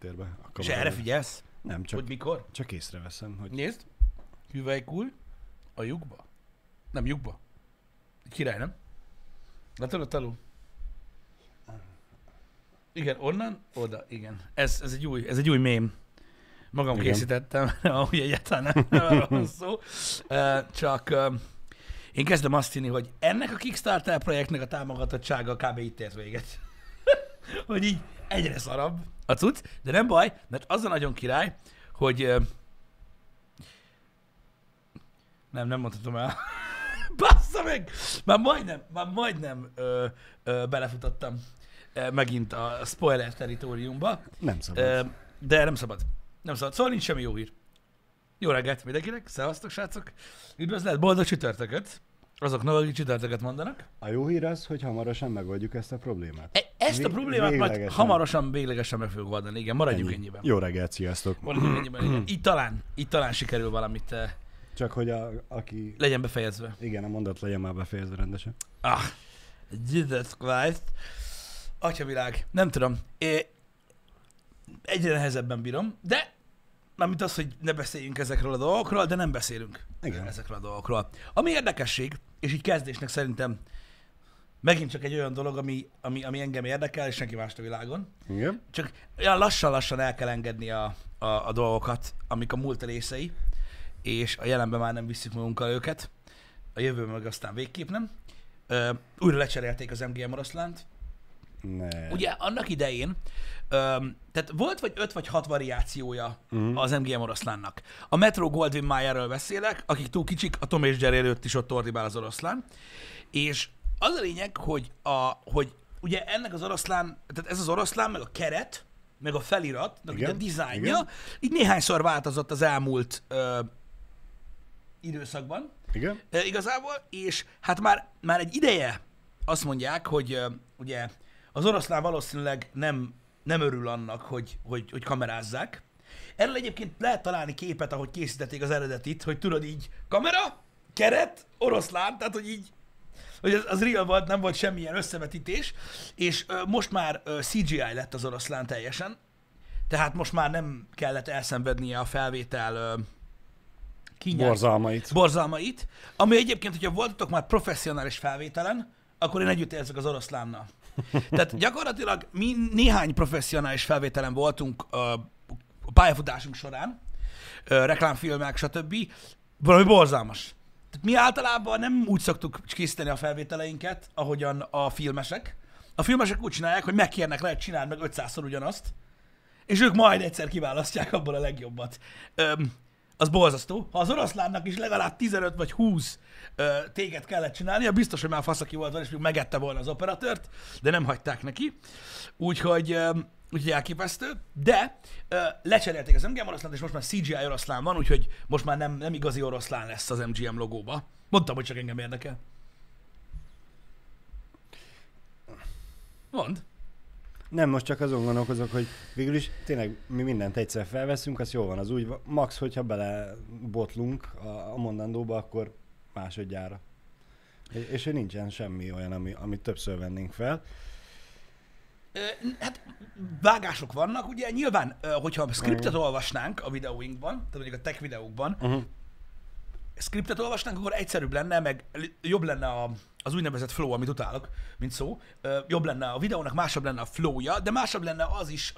háttérbe. A És erre figyelsz? Nem, csak, Hogy mikor? csak észreveszem, hogy Nézd, hüvelykúj a lyukba. Nem lyukba. Király, nem? Látod ott alul? Igen, onnan, oda, igen. Ez, ez, egy, új, ez egy új mém. Magam Igen. készítettem, ahogy egyáltalán nem, nem arról van szó. Csak én kezdem azt hinni, hogy ennek a Kickstarter projektnek a támogatottsága kb. itt ért véget. hogy így egyre szarabb a cucc, de nem baj, mert az a nagyon király, hogy nem, nem mondhatom el. Bassza meg! Már majdnem, már majdnem ö, ö, belefutottam ö, megint a spoiler teritoriumba, nem szabad. ö, de nem szabad. Nem szabad. Szóval nincs semmi jó hír. Jó reggelt mindenkinek, szevasztok srácok! Üdvözlet, boldog csütörtököt! Azoknak, akik csütörtöket mondanak. A jó hír az, hogy hamarosan megoldjuk ezt a problémát. E- Ezt a problémát majd véglegesen. hamarosan, véglegesen meg fogjuk oldani. Igen, maradjunk Ennyi. ennyiben. Jó reggelt, sziasztok! Maradjunk ennyiben. Igen. Így talán, így talán sikerül valamit eh, Csak hogy a, aki... legyen befejezve. Igen, a mondat legyen már befejezve rendesen. Ah, Jesus Christ. Atyavilág. Nem tudom. É, egyre nehezebben bírom, de mármint az, hogy ne beszéljünk ezekről a dolgokról, de nem beszélünk Igen. ezekről a dolgokról. Ami érdekesség, és így kezdésnek szerintem megint csak egy olyan dolog, ami, ami, ami engem érdekel, és senki mást a világon. Igen? Csak olyan lassan-lassan el kell engedni a, a, a dolgokat, amik a múlt részei, és a jelenben már nem visszük magunkkal őket, a jövőben meg aztán végképp nem. Ö, újra lecserélték az MGM oroszlánt. Ne. Ugye annak idején, ö, tehát volt vagy öt vagy hat variációja Mhm. az MGM oroszlánnak. A Metro Goldwyn Mayerről beszélek, akik túl kicsik, a Tom és Jerry előtt is ott ordibál az oroszlán. És az a lényeg, hogy, a, hogy ugye ennek az oroszlán, tehát ez az oroszlán, meg a keret, meg a felirat, meg a dizájnja, igen. így néhányszor változott az elmúlt ö, időszakban. Igen? E, igazából, és hát már, már egy ideje azt mondják, hogy uh, ugye az oroszlán valószínűleg nem, nem örül annak, hogy, hogy, hogy kamerázzák. Erről egyébként lehet találni képet, ahogy készítették az eredetit, hogy tudod így, kamera, keret, oroszlán, tehát hogy így, hogy az, az real volt, nem volt semmilyen összevetítés, és uh, most már uh, CGI lett az oroszlán teljesen, tehát most már nem kellett elszenvednie a felvétel uh, kínját Borzalmait. borzalmait, ami egyébként, hogyha voltatok már professzionális felvételen, akkor én együtt érzek az oroszlánnal. Tehát gyakorlatilag mi néhány professzionális felvételen voltunk a pályafutásunk során, reklámfilmek, stb. Valami borzalmas. Tehát mi általában nem úgy szoktuk készíteni a felvételeinket, ahogyan a filmesek. A filmesek úgy csinálják, hogy megkérnek lehet csinálni meg 500-szor ugyanazt, és ők majd egyszer kiválasztják abból a legjobbat. Öm, az borzasztó. Ha az oroszlánnak is legalább 15 vagy 20 ö, téget kellett csinálnia, biztos, hogy már faszaki volt és még megette volna az operatőrt, de nem hagyták neki. Úgyhogy, ö, úgyhogy elképesztő. De ö, lecserélték az MGM oroszlánt, és most már CGI oroszlán van, úgyhogy most már nem, nem igazi oroszlán lesz az MGM logóba. Mondtam, hogy csak engem érdekel. Mond. Nem, most csak azon gondolkozok, hogy végül is tényleg mi mindent egyszer felveszünk, az jó van, az úgy van. Max, hogyha bele botlunk a, a mondandóba, akkor másodjára. És, és hogy nincsen semmi olyan, ami, amit többször vennénk fel. Hát vágások vannak, ugye nyilván, hogyha a scriptet olvasnánk a videóinkban, tehát mondjuk a tech videókban, Uh-huh. scriptet olvasnánk, akkor egyszerűbb lenne, meg jobb lenne a, az úgynevezett flow, amit utálok, mint szó. Jobb lenne a videónak, másabb lenne a flowja, de másabb lenne az is,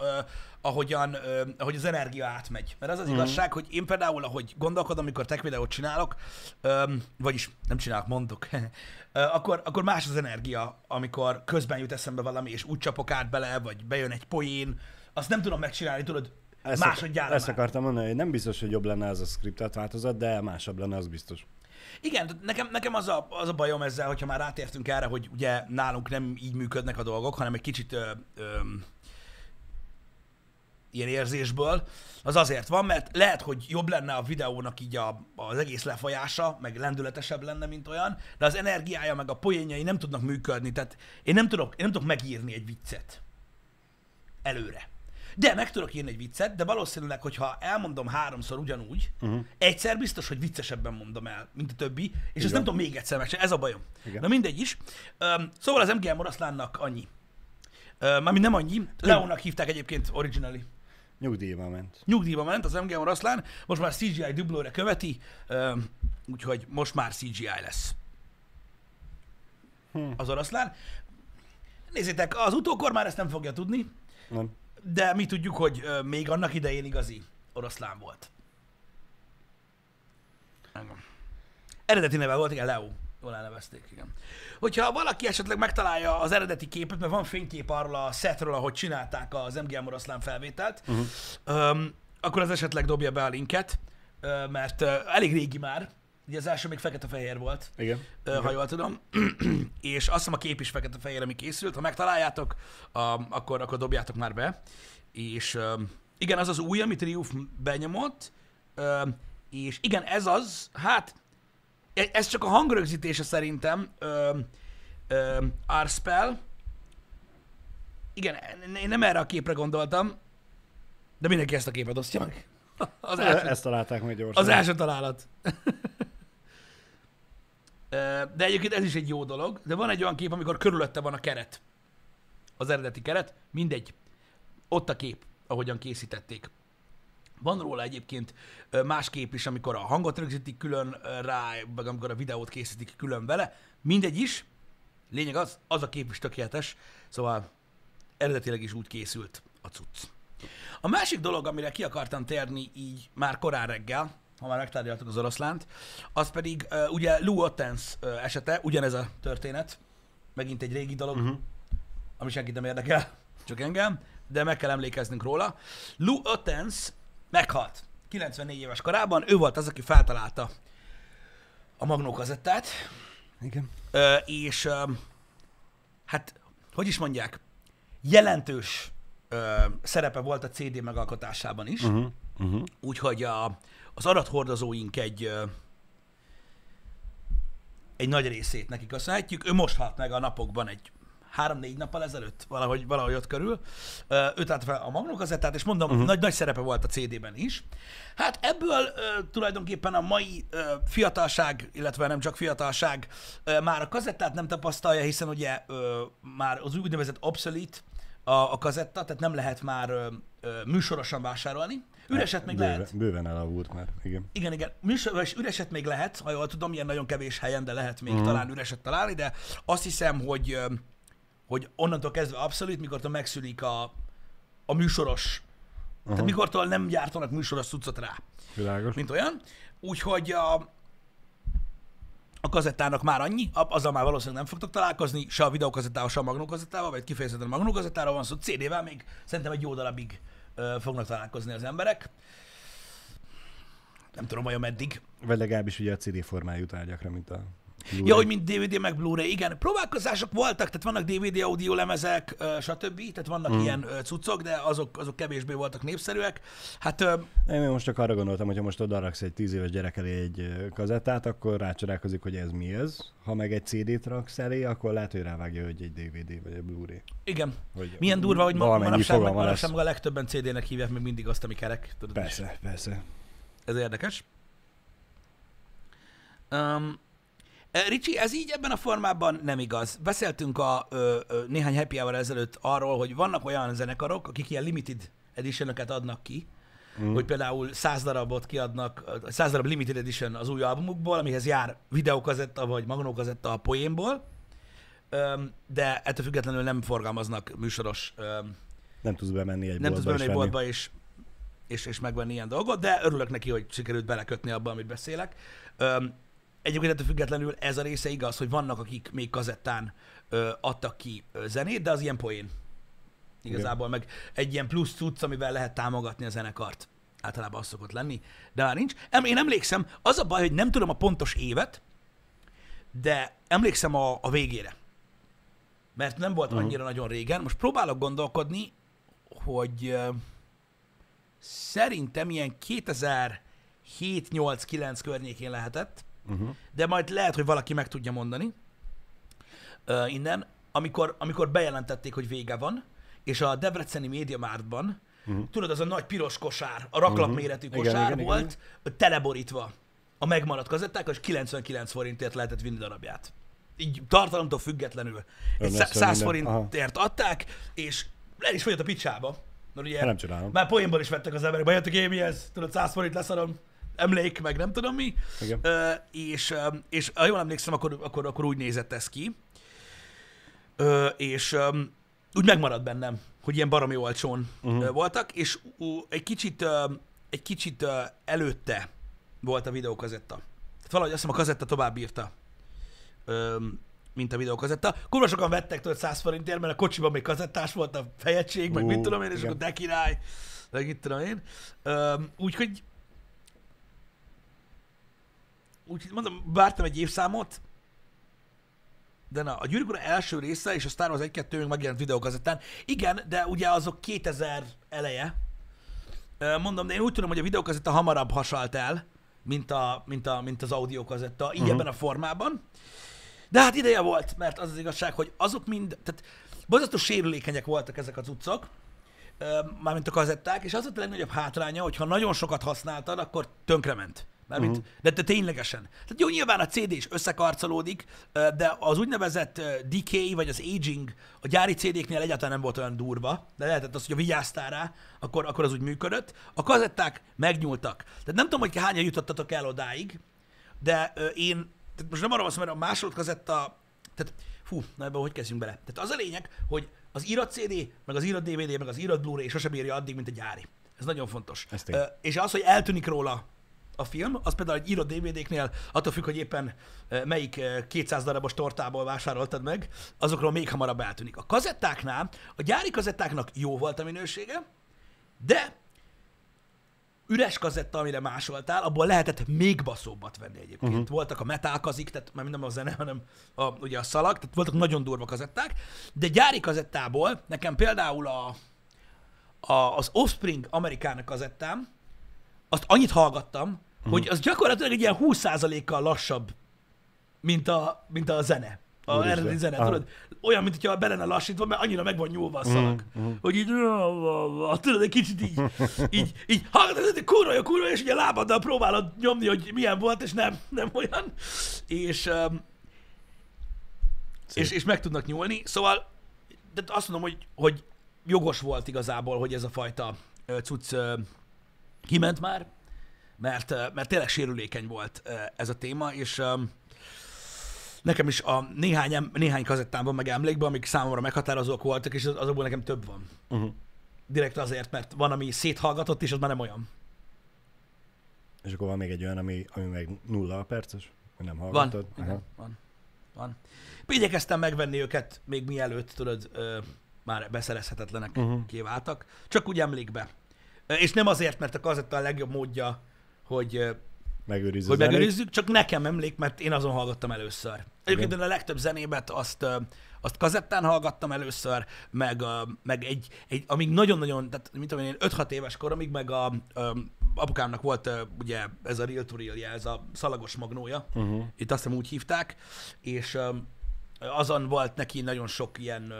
ahogyan, ahogy az energia átmegy. Mert az az igazság, hogy én például, ahogy gondolkodom, amikor tech videót csinálok, vagyis nem csinálok, mondok, akkor, akkor más az energia, amikor közben jut eszembe valami, és úgy csapok át bele, vagy bejön egy poén, azt nem tudom megcsinálni, tudod, Ezt, másodjára ezt már. akartam mondani, hogy nem biztos, hogy jobb lenne ez a scriptet változat, de másabb lenne, az biztos. Igen, nekem, nekem az, a, az a bajom ezzel, hogyha már rátértünk erre, hogy ugye nálunk nem így működnek a dolgok, hanem egy kicsit ö, ö, ilyen érzésből, az azért van, mert lehet, hogy jobb lenne a videónak így a, az egész lefolyása, meg lendületesebb lenne, mint olyan, de az energiája, meg a poénjai nem tudnak működni, tehát én nem tudok, én nem tudok megírni egy viccet előre. De meg tudok írni egy viccet, de valószínűleg, hogyha elmondom háromszor ugyanúgy, uh-huh. egyszer biztos, hogy viccesebben mondom el, mint a többi, és ezt Igen. nem tudom még egyszer megcsinálni. Ez a bajom. Igen. Na mindegy is. Öm, szóval az MGM oroszlánnak annyi. Öm, Mármint nem annyi. Leónak hívták egyébként originally. Nyugdíjba ment. Nyugdíjba ment az MGM oroszlán, most már CGI dublőre követi, ö, úgyhogy most már CGI lesz Hm. az oroszlán. Nézzétek, az utókor már ezt nem fogja tudni, Nem. De mi tudjuk, hogy még annak idején igazi oroszlán volt. Engem. Eredeti neve volt, igen, Leo. Jól elnevezték, igen. Hogyha valaki esetleg megtalálja az eredeti képet, mert van fénykép arról a setről, ahogy csinálták az MGM oroszlán felvételt, Uh-huh. öm, akkor az esetleg dobja be a linket, mert elég régi már. Ugye az első még fekete-fehér volt, Igen. ö, ha jól tudom, és azt hiszem a kép is fekete-fehér, ami készült. Ha megtaláljátok, a, akkor, akkor dobjátok már be. És öm, igen, az az új, amit Riuf benyomott, öm, és igen, ez az, hát e- ez csak a hangrögzítése szerintem, öm, öm, Arspel. Igen, én nem erre a képre gondoltam, de mindenki ezt a képet osztja meg. Az első, Ezt találták meg gyorsan. az első találat. De egyébként ez is egy jó dolog, de van egy olyan kép, amikor körülötte van a keret. Az eredeti keret. Mindegy. Ott a kép, ahogyan készítették. Van róla egyébként más kép is, amikor a hangot rögzítik külön rá, meg amikor a videót készítik külön vele. Mindegy is. Lényeg az, az a kép is tökéletes. Szóval eredetileg is úgy készült a cucc. A másik dolog, amire ki akartam térni így már korán reggel, ha már megtárgyaltuk az oroszlánt, az pedig uh, ugye Lou Ottens uh, esete, ugyanez a történet, megint egy régi dolog, uh-huh. ami senkit nem érdekel, csak engem, de meg kell emlékeznünk róla. Lou Ottens meghalt 94 éves korában, ő volt az, aki feltalálta a magnókazettát, Igen. Ö, és ö, hát, hogy is mondják, jelentős ö, szerepe volt a CD megalkotásában is, uh-huh. Uh-huh. Úgyhogy a, az adathordozóink egy egy nagy részét neki köszönhetjük. Ő most halt meg a napokban egy három-négy nappal ezelőtt, valahogy, valahogy ott körül. Ő tett fel a magnókazettát, és mondom, uh-huh. nagy, nagy szerepe volt a CD-ben is. Hát ebből ö, tulajdonképpen a mai ö, fiatalság, illetve nem csak fiatalság, ö, már a kazettát nem tapasztalja, hiszen ugye ö, már az úgynevezett obsolete a, a kazetta, tehát nem lehet már ö, műsorosan vásárolni. Üreset még bőven, lehet. Bőven elavult már, igen. Igen, igen. Műsoros üreset még lehet, ha jól tudom, ilyen nagyon kevés helyen, de lehet még mm. talán üreset találni, de azt hiszem, hogy, hogy onnantól kezdve abszolút, mikor megszűnik a, a műsoros, uh-huh. tehát mikortól nem gyártanak műsoros cuccot rá, Világos. mint olyan. Úgyhogy a, a kazettának már annyi, azzal már valószínűleg nem fogtok találkozni, se a videókazettával, se a magnókazettával, vagy kifejezetten a magnókazettáról van szó, CD-vel még szerintem egy jó darabig fognak találkozni az emberek. Nem tudom, vajon meddig. Vagy legalábbis ugye a CD formájú tárgyakra, mint a Blu-ray. Ja, hogy mint DVD meg Blu-ray, igen. Próbálkozások voltak, tehát vannak DVD audio lemezek, stb. Tehát vannak mm. ilyen cuccok, de azok, azok kevésbé voltak népszerűek. Hát Én most csak arra gondoltam, hogy ha most oda raksz egy 10 éves gyerek elé egy kazettát, akkor rácsodálkozik, hogy ez mi ez. Ha meg egy CD-t raksz elé, akkor lehet, hogy rávágja, hogy egy DVD vagy egy Blu-ray. igen. Hogy Milyen durva, hogy ma, manapság, meg, manapság meg a legtöbben CD-nek hívják még mindig azt, ami kerek. Tudod, is. Persze, persze. Ez érdekes. Um, Ricsi, ez így ebben a formában nem igaz. Beszéltünk a ö, ö, néhány happy hour ezelőtt arról, hogy vannak olyan zenekarok, akik ilyen limited edition adnak ki, mm. hogy például 100 darabot kiadnak, ö, 100 darab limited edition az új albumukból, amihez jár videókazetta vagy magnókazetta a poénból, Öm, de ettől függetlenül nem forgalmaznak műsoros öm, Nem tudsz bemenni egy nem tudsz bemenni egy boltba és, és, és megvenni ilyen dolgot, de örülök neki, hogy sikerült belekötni abba, amit beszélek. Öm, egyébként ettől függetlenül ez a része igaz, hogy vannak, akik még kazettán ö, adtak ki zenét, de az ilyen poén. Igazából meg egy ilyen plusz cucc, amivel lehet támogatni a zenekart. Általában az szokott lenni, de már nincs. Én emlékszem, az a baj, hogy nem tudom a pontos évet, de emlékszem a, a végére. Mert nem volt annyira nagyon régen. Most próbálok gondolkodni, hogy ö, szerintem ilyen 2007-8-9 környékén lehetett, Uh-huh. de majd lehet, hogy valaki meg tudja mondani uh, innen, amikor, amikor bejelentették, hogy vége van, és a Debreceni Média Mártban, uh-huh. tudod, az a nagy piros kosár, a raklap Mhm. méretű Igen, kosár igen, volt, teleborítva a megmaradt kazetták, és 99 forintért lehetett vinni darabját. Így tartalomtól függetlenül. Egy Ön szá- lesz 100 minden. Aha. forintért adták, és le is fogyott a picsába. Mert ugye Hát nem csodálom. már poénból is vettek az emberek, bejöttek, én mi ez, tudod, 100 forint leszarom, emlék, meg nem tudom mi. Igen. Ö, és, és ha jól emlékszem, akkor, akkor, akkor úgy nézett ez ki. Ö, és úgy megmaradt bennem, hogy ilyen baromi olcsón uh-huh. voltak, és egy kicsit, egy kicsit előtte volt a videókazetta. Tehát valahogy azt hiszem a kazetta tovább írta, mint a videókazetta. Kurva sokan vettek tőle 100 forintért, mert a kocsiban még kazettás volt a fejegység, meg Ú, mit tudom én, és igen. akkor de király, meg mit tudom én. Úgyhogy Úgyhogy mondom, vártam egy évszámot, de na, a Gyűrűk Ura első része és a Star Wars 1-2 még megjelent videókazettán. Igen, de ugye azok 2000 eleje. Mondom, de én úgy tudom, hogy a videókazetta hamarabb hasalt el, mint, a, mint, a, mint az audiókazetta, így uh-huh. ebben a formában. De hát ideje volt, mert az az igazság, hogy azok mind, tehát borzasztó sérülékenyek voltak ezek a cuccok, ö, mármint a kazetták, és az volt a legnagyobb hátránya, hogy ha nagyon sokat használtad, akkor tönkrement. Mármint, uh-huh. de, de ténylegesen. Tehát jó, nyilván a CD is összekarcolódik, de az úgynevezett decay, vagy az aging a gyári CD-knél egyáltalán nem volt olyan durva, de lehetett az, hogy ha vigyáztál rá, akkor, akkor az úgy működött. A kazetták megnyúltak. Tehát nem tudom, hogy hányan jutottatok el odáig, de én, tehát most nem arra van mert a második kazetta, tehát fú, na ebben hogy kezdjünk bele? Tehát az a lényeg, hogy az írott CD, meg az írott DVD, meg az írott Blu-ray sose bírja addig, mint a gyári. Ez nagyon fontos. Ö, és az, hogy eltűnik róla a film, az például egy írott DVD-knél, attól függ, hogy éppen ö, melyik ö, 200 darabos tortából vásároltad meg, azokról még hamarabb eltűnik. A kazettáknál, a gyári kazettáknak jó volt a minősége, de üres kazetta, amire másoltál, abból lehetett még baszóbbat venni egyébként. Uh-huh. Voltak a metálkazik, tehát már nem a zene, hanem a, ugye a szalag, tehát voltak nagyon durva kazetták, de gyári kazettából nekem például a, a, az Offspring amerikának kazettám, azt annyit hallgattam, uh-huh. hogy az gyakorlatilag egy ilyen 20%-kal lassabb, mint a, mint a zene. A Úristen. eredeti zene, Aha. tudod? Olyan, mint hogyha be lenne lassítva, mert annyira meg van nyúlva a szalag. Mhm, Hogy így, tudod, egy kicsit így, így, így hallgatod, hogy kurva kurva és ugye a lábaddal próbálod nyomni, hogy milyen volt, és nem, nem olyan. És, um, és, és meg tudnak nyúlni. Szóval, de azt mondom, hogy, hogy jogos volt igazából, hogy ez a fajta cucc kiment már, mert, mert tényleg sérülékeny volt ez a téma, és nekem is a néhány, néhány kazettámban meg emlékben, amik számomra meghatározók voltak, és az- azokból nekem több van. Uh-huh. Direkt azért, mert van, ami széthallgatott, és az már nem olyan. És akkor van még egy olyan, ami, ami meg nulla perces, hogy nem Van. hallgatod. Igen, van. Van. Igyekeztem megvenni őket még mielőtt, tudod, ö, már beszerezhetetlenek uh-huh. kiváltak. Csak úgy emlékbe. És nem azért, mert a kazetta a legjobb módja, hogy, Megőrizzük. hogy megőrizzük, csak nekem emlék, mert én azon hallgattam először. Egyébként én a legtöbb zenébet azt, azt kazettán hallgattam először, meg, meg egy, egy, amíg nagyon-nagyon, tehát mint tudom én, 5-6 éves koromig, meg a, apukámnak volt ugye ez a real to real ez a szalagos magnója, Uh-huh. itt azt hiszem úgy hívták, és azon volt neki nagyon sok ilyen,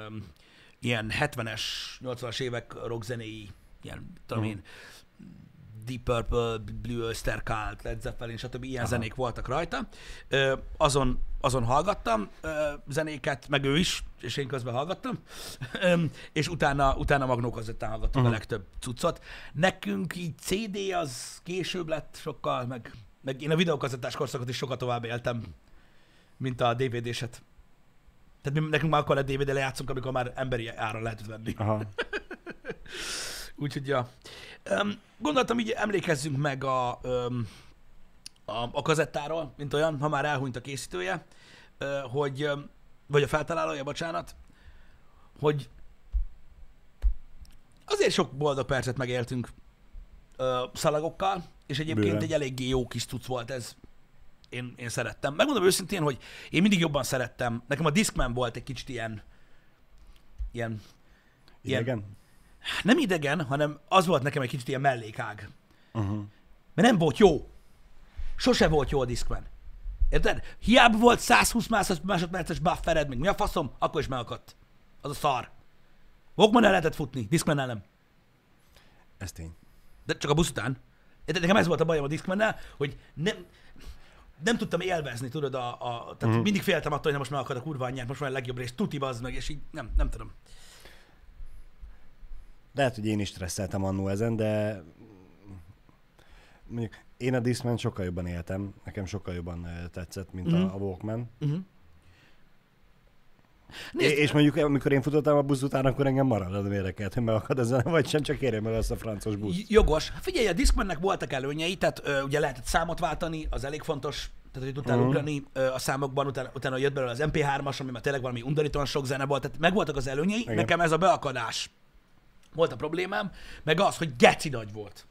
ilyen 70-es, 80-as évek rockzenéi, ilyen, tudom én, Deep Purple, Blue Oyster Cult, Led Zeppelin, stb. ilyen Aha. zenék voltak rajta. Ö, azon, azon hallgattam ö, zenéket, meg ő is, és én közben hallgattam, Ö, és utána, utána magnókazettán hallgattam uh-huh. a legtöbb cuccot. Nekünk így CD az később lett sokkal, meg, meg én a videókazettás korszakot is sokkal tovább éltem, mint a DVD-set. Tehát mi, nekünk már akkor a DVD lejátszunk, amikor már emberi áron lehetett venni. Aha. Úgyhogy, ja. Um, gondoltam, így emlékezzünk meg a, um, a, a kazettáról, mint olyan, ha már elhunyt a készítője, uh, hogy, um, vagy a feltalálója, bocsánat, hogy azért sok boldog percet megéltünk uh, szalagokkal, és egyébként Bőven. egy eléggé jó kis tuc volt ez. Én, én szerettem. Megmondom őszintén, hogy én mindig jobban szerettem. Nekem a Discman volt egy kicsit ilyen, ilyen Ilyen- Igen? Nem idegen, hanem az volt nekem egy kicsit ilyen mellékág. Uh-huh. Mert nem volt jó. Sose volt jó a Discman. Érted? Hiába volt 120 másod- másodperces buffered, még mi a faszom, akkor is megakadt. Az a szar. Walkman el lehetett futni, Discman nem. Ez tény. De csak a busz után. Érted? Nekem ez volt a bajom a Discmannel, hogy nem, nem tudtam élvezni, tudod, a, a, tehát uh-huh. mindig féltem attól, hogy most megakad a kurva anyját, most már a legjobb rész, tuti bazd meg, és így nem, nem tudom. Lehet, hogy én is stresszeltem annó ezen, de mondjuk én a Discman sokkal jobban éltem, nekem sokkal jobban tetszett, mint Mhm. a, a Walkman. Uh-huh. É- és mondjuk amikor én futottam a busz után, akkor engem marad, nem érdekelt, hogy megakad a zene, vagy sem, csak érjem el azt a francos busz. Jogos. Figyelj, a Discmannek voltak előnyei, tehát ö, ugye lehetett számot váltani, az elég fontos, tehát hogy tudtál uh-huh. ugrani ö, a számokban, utána, utána jött belőle az MP3-as, ami már tényleg valami undorítóan sok zene volt, tehát megvoltak az előnyei. Igen. nekem ez a beakadás volt a problémám, meg az, hogy geci nagy volt.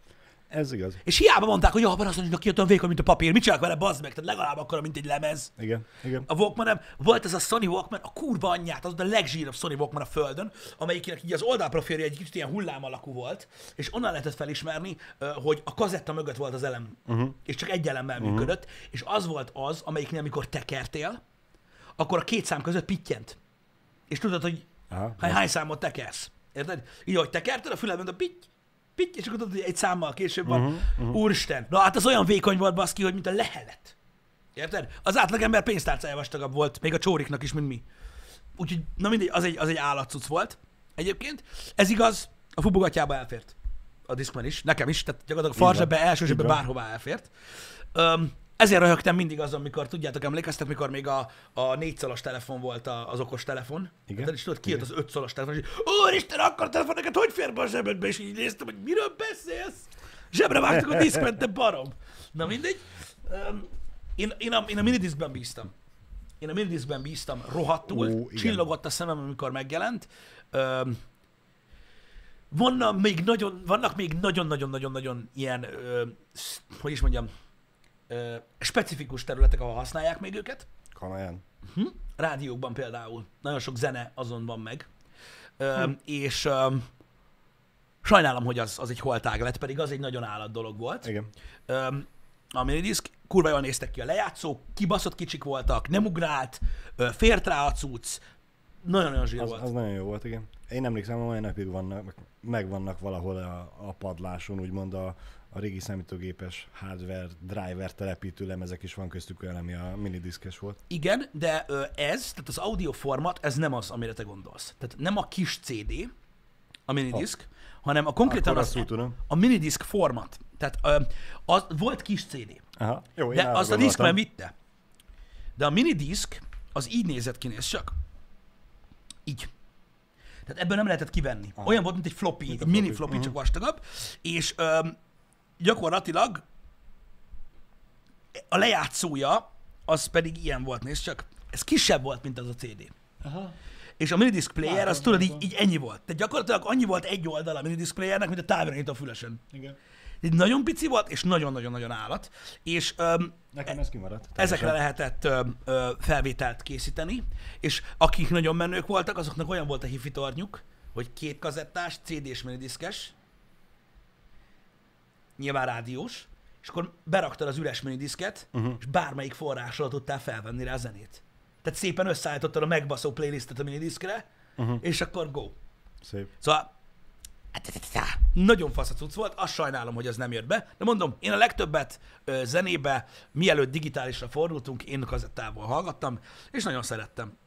Ez igaz. És hiába mondták, hogy abban azt mondjuk, ki olyan vékony, mint a papír, mit csinálok vele, bazd meg, tehát legalább akkor, mint egy lemez. Igen, igen. A walkman volt ez a Sony Walkman, a kurva anyját, az a legzsírabb Sony Walkman a földön, amelyiknek így az oldalprofilja egy kicsit ilyen hullám alakú volt, és onnan lehetett felismerni, hogy a kazetta mögött volt az elem, uh-huh. és csak egy elemmel uh-huh. működött, és az volt az, amelyiknél, amikor tekertél, akkor a két szám között pittyent. És tudod, hogy Aha, hány, hány számot tekersz. Érted? Így, hogy tekerted, a fülemben a pitty, pitty, és akkor tudod, hogy egy számmal később van. Uh-huh, uh-huh. Úristen. Na hát az olyan vékony volt, baszki, hogy mint a lehelet. Érted? Az átlagember pénztárcája vastagabb volt, még a csóriknak is, mint mi. Úgyhogy, na mindegy, az egy, az egy állatcuc volt. Egyébként, ez igaz, a fubogatjába elfért. A Discman is, nekem is, tehát gyakorlatilag a Így van. bárhová elfért. Öm, ezért röhögtem mindig azon, amikor, tudjátok, emlékeztek, mikor még a, a négy szalas telefon volt a, az okos telefon. Igen. Tehát is tudod, kijött az öt szalas telefon, és Úristen, akkor a telefon neked hogy fér be a zsebedbe? És így néztem, hogy miről beszélsz? Zsebre vágtuk a diszkment, te barom. Na mindegy. Öm, én, én, a, én a minidiskben bíztam. Én a minidiskben bíztam rohadtul, Ó, igen. csillogott a szemem, amikor megjelent. Öm, vannak még nagyon, vannak még nagyon-nagyon-nagyon-nagyon ilyen, ö, hogy is mondjam, ö, specifikus területek, ahol használják még őket. Komolyan. Hm? Rádiókban például. Nagyon sok zene azon van meg. Ö, És ö, sajnálom, hogy az, az egy holtág lett, pedig az egy nagyon állat dolog volt. Igen. Ö, a minidisk, kurva jól néztek ki a lejátszók, kibaszott kicsik voltak, nem ugrált, fért rá a cucc, nagyon-nagyon zsír Az, volt. az nagyon jó volt, igen. Én emlékszem, hogy olyan napig vannak, megvannak valahol a, a padláson, úgymond a, a régi számítógépes hardware, driver telepítő lemezek is van köztük olyan, ami a minidiskes volt. Igen, de ez, tehát az audio format, ez nem az, amire te gondolsz. Tehát nem a kis CD, a minidisk, hanem a konkrétan Akkor az, úgy tudom. a minidisk format. Tehát az, volt kis CD, Aha, jó, de azt a. Discman vitte. De a minidisk az így nézett ki, nézd csak. Így. Tehát ebből nem lehetett kivenni. Aha. Olyan volt, mint egy floppy, Mint egy mini floppy. floppy, csak Mhm. vastagabb. És öm, gyakorlatilag a lejátszója az pedig ilyen volt, nézd csak. Ez kisebb volt, mint az a CD. Aha. És a minidisc player, Látom, az tudod, így, így ennyi volt. Tehát gyakorlatilag annyi volt egy oldal a minidisc playernek, mint a távirányító fülesen. Igen. Így nagyon pici volt, és nagyon-nagyon-nagyon állat. És öm, Nekem ez kimaradt. ezekre teljesen. lehetett ö, ö, felvételt készíteni, és akik nagyon menők voltak, azoknak olyan volt a hifi tornyuk, hogy két kazettás, CD-s minidiszkes, nyilván rádiós, és akkor beraktad az üres minidiszket, uh-huh. és bármelyik forrásról tudtál felvenni rá a zenét. Tehát szépen összeállítottad a megbaszó playlistet a minidiszkre, uh-huh. és akkor go. Szép. Szóval nagyon fasz a cucc volt, azt sajnálom, hogy ez nem jött be, de mondom, én a legtöbbet ö, zenébe, mielőtt digitálisra fordultunk, én kazettával hallgattam, és nagyon szerettem.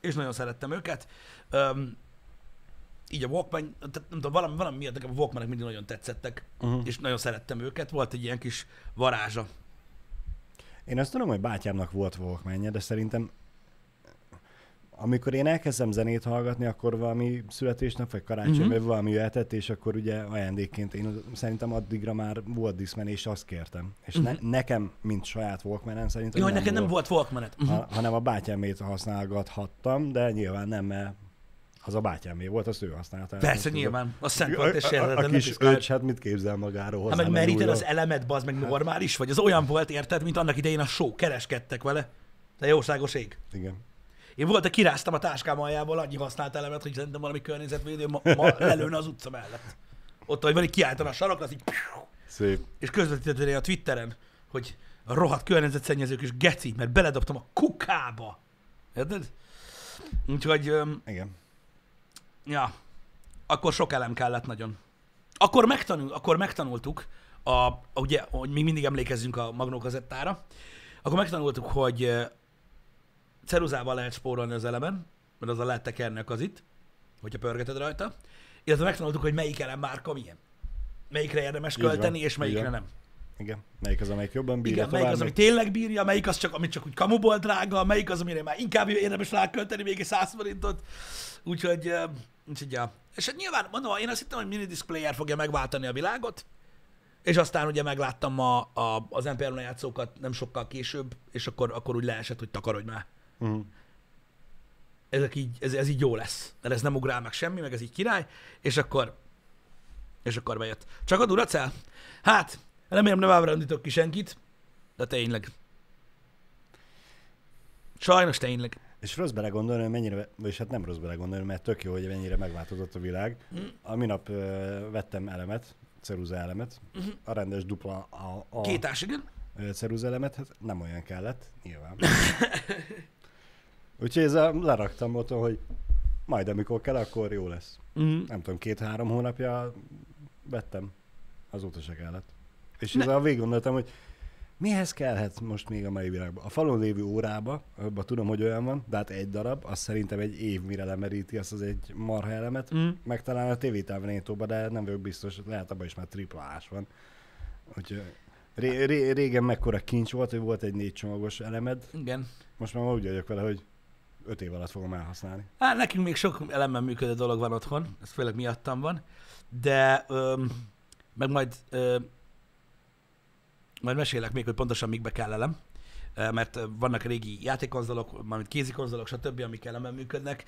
És nagyon szerettem őket. Öm, így a Walkman, tehát nem tudom, valami, valami miatt nekem a Walkmanek mindig nagyon tetszettek, uh-huh. és nagyon szerettem őket, volt egy ilyen kis varázsa. Én azt tudom, hogy bátyámnak volt walkman de szerintem amikor én elkezdem zenét hallgatni, akkor valami születésnap vagy karácsony, Mhm. uh-huh. vagy valami jöhetett, és akkor ugye ajándékként én szerintem addigra már volt Discman, és azt kértem. És uh-huh. ne, nekem, mint saját walkman szerintem Jó, hogy neked nem volt Walkmanet. Uh-huh. ha, hanem a bátyámét használgathattam, de nyilván nem, mert az a bátyámé volt, azt ő használta. Persze, Nem tudom. nyilván. A szent A, volt, és a, a, a kis öcs, hát mit képzel magáról hozzá? meg meríted az elemet, bazd meg normális vagy. Az olyan volt, érted, mint annak idején a show. Kereskedtek vele. De jószágos ég. Igen. Én volt, kiráztam a táskám aljából annyi használt elemet, hogy szerintem valami környezetvédő ma, ma lelőne az utca mellett. Ott, hogy így kiálltam a sarokra, az így, Szép. és közvetítettem a Twitteren, hogy a rohadt környezetszennyezők is geci, mert beledobtam a kukába. Érted? Úgyhogy, öm, Igen. Ja, akkor sok elem kellett nagyon. Akkor, megtanul, akkor megtanultuk, a, a, ugye, hogy még mindig emlékezzünk a magnókazettára, akkor megtanultuk, hogy ceruzával lehet spórolni az elemen, mert az a lehet tekerni a kazit, hogyha pörgeted rajta, illetve megtanultuk, hogy melyik elemmárka milyen. Melyikre érdemes költeni, és melyikre van. nem. Igen. Melyik az, amelyik jobban bírja Igen, melyik az, ami tényleg bírja, melyik az, csak, amit csak úgy kamuból drága, melyik az, amire már inkább érdemes rákölteni még egy 100 forintot. Úgyhogy, úgyhogy ja. És hát nyilván, mondom, én azt hittem, hogy mini player fogja megváltani a világot, és aztán ugye megláttam a, a, az MPR játszókat nem sokkal később, és akkor, akkor úgy leesett, hogy takarodj már. Mhm. Ezek így, ez, ez így jó lesz. Mert ez nem ugrál meg semmi, meg ez így király, és akkor, és akkor bejött. Csak a Duracell? Hát, remélem nem ábrándítok ki senkit, de tényleg. Sajnos tényleg. És rossz belegondolni, hogy mennyire, vagyis hát nem rossz belegondolni, mert tök jó, hogy mennyire megváltozott a világ. Mm. A minap ö, vettem elemet, ceruza elemet, Mhm. a rendes dupla a, a Kétás, igen? ceruza elemet, hát nem olyan kellett, nyilván. Úgyhogy ez a, leraktam otthon, hogy majd amikor kell, akkor jó lesz. Mm. Nem tudom, két-három hónapja vettem, azóta se kellett. És Ne- ezzel végig gondoltam, hogy mihez kellhet most még a mai világban? A falon lévő órába, abban tudom, hogy olyan van, de hát egy darab, az szerintem egy év mire lemeríti azt az egy marha elemet. Mm. Meg talán a tévétávirányítóban, de nem vagyok biztos, lehet abban is már tripla ás van. Úgyhogy ré- ré- régen mekkora kincs volt, hogy volt egy négy csomagos elemed, Igen. most már úgy vagyok vele, hogy öt év alatt fogom elhasználni. Hát nekünk még sok elemmel működő dolog van otthon, ez főleg miattam van, de öm, meg majd ö, majd mesélek még, hogy pontosan mikbe kell elem, mert vannak régi játékkonzolok, mármint kézikonzolok, stb., amik elemmel működnek,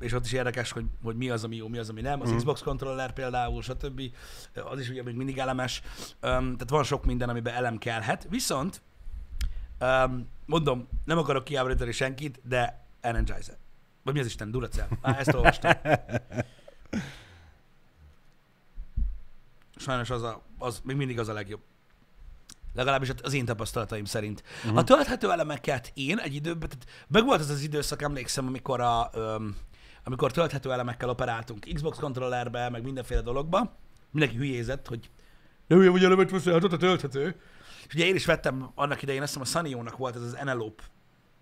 és ott is érdekes, hogy, hogy mi az, ami jó, mi az, ami nem. Az Mhm. Xbox controller például, stb., az is ugye még mindig elemes, tehát van sok minden, amiben elem kellhet, viszont mondom, nem akarok kiábrítani senkit, de Energizer. Vagy mi az Isten? Duracell. Á, ezt olvastam. Sajnos az, a, az még mindig az a legjobb. Legalábbis az én tapasztalataim szerint. Mhm. Uh-huh. A tölthető elemeket én egy időben, tehát meg volt az az időszak, emlékszem, amikor, a, öm, amikor tölthető elemekkel operáltunk Xbox kontrollerbe, meg mindenféle dologba. Mindenki hülyézett, hogy de hülye vagy elemet veszel, hát ott a tölthető. És ugye én is vettem annak idején, azt hiszem a Sanyo-nak volt ez az Enelope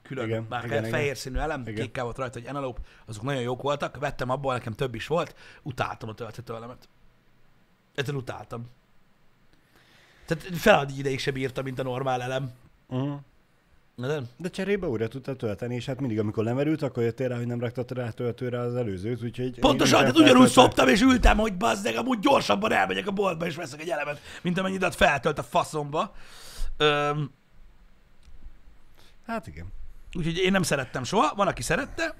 külön Igen, már igen, igen. fehér színű elem, Igen. kékkel volt rajta, hogy Enelope, azok nagyon jók voltak, vettem abból, nekem több is volt, utáltam a tölthető elemet. Egyszerűen utáltam. Tehát felad ideig se bírta, mint a normál elem. Uh-huh. De? De cserébe újra tudtad tölteni, és hát mindig, amikor lemerült, akkor jöttél rá, hogy nem raktad rá töltőre az előzőt, úgyhogy... Pontosan, tehát ugyanúgy szoptam és ültem, hogy bazdeg, amúgy gyorsabban elmegyek a boltba és veszek egy elemet, mint amennyit ott feltölt a faszomba. Öm, Hát igen. úgyhogy én nem szerettem soha, van, aki szerette,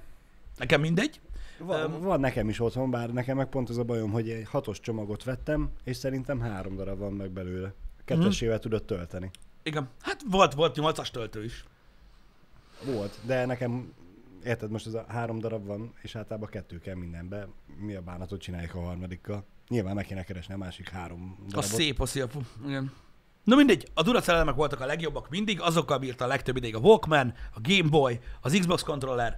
nekem mindegy. Van, Öm. van nekem is otthon, bár nekem meg pont az a bajom, hogy egy hatos csomagot vettem, és szerintem három darab van meg belőle. Kettesével tudod tölteni. Igen, hát volt, volt 8-as töltő is. Volt, de nekem, érted, most ez a három darab van, és általában kettő kell mindenbe. Mi a bánatot csináljuk a harmadikkal? Nyilván meg kéne keresni a másik három A darabot. szép a apu. Igen. Na mindegy, a Duracell elemek voltak a legjobbak mindig, azokkal bírta a legtöbb ideig a Walkman, a Game Boy, az Xbox controller,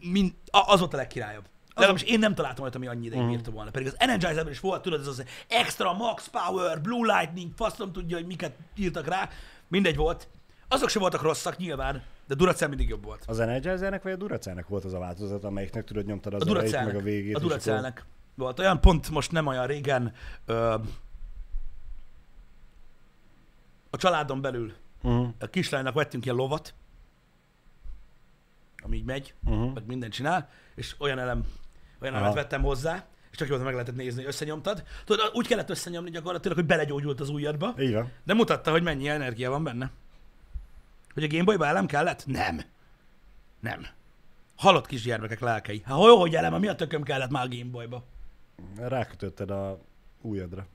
mind, a, az volt a legkirályabb. Legalábbis én nem találtam olyat, ami annyi ideig Mhm. bírta volna. Pedig az Energizer-ben is volt, tudod, ez az extra, max power, blue lightning, faszom tudja, hogy miket írtak rá. Mindegy volt. Azok se voltak rosszak nyilván, de Duracell mindig jobb volt. Az Energizernek vagy a Duracellnek volt az a változat, amelyiknek tudod nyomtad az A elejét, Duracellnek. meg a végét. A és akkor- Duracellnek volt. Olyan pont most nem olyan régen ö, a családon belül Uh-huh. a kislánynak vettünk ilyen lovat, ami így megy, Uh-huh. meg mindent csinál, és olyan elem, olyan Aha. vettem hozzá, és csak jól meg lehetett nézni, hogy összenyomtad. Tudod, úgy kellett összenyomni gyakorlatilag, hogy belegyógyult az ujjadba, van. de mutatta, hogy mennyi energia van benne. Hogy a Gameboyba elem kellett? Nem. Nem. Halott kisgyermekek lelkei. Hát hogy elem, mi a tököm kellett már a Gameboyba? Rákötötted a ujjadra.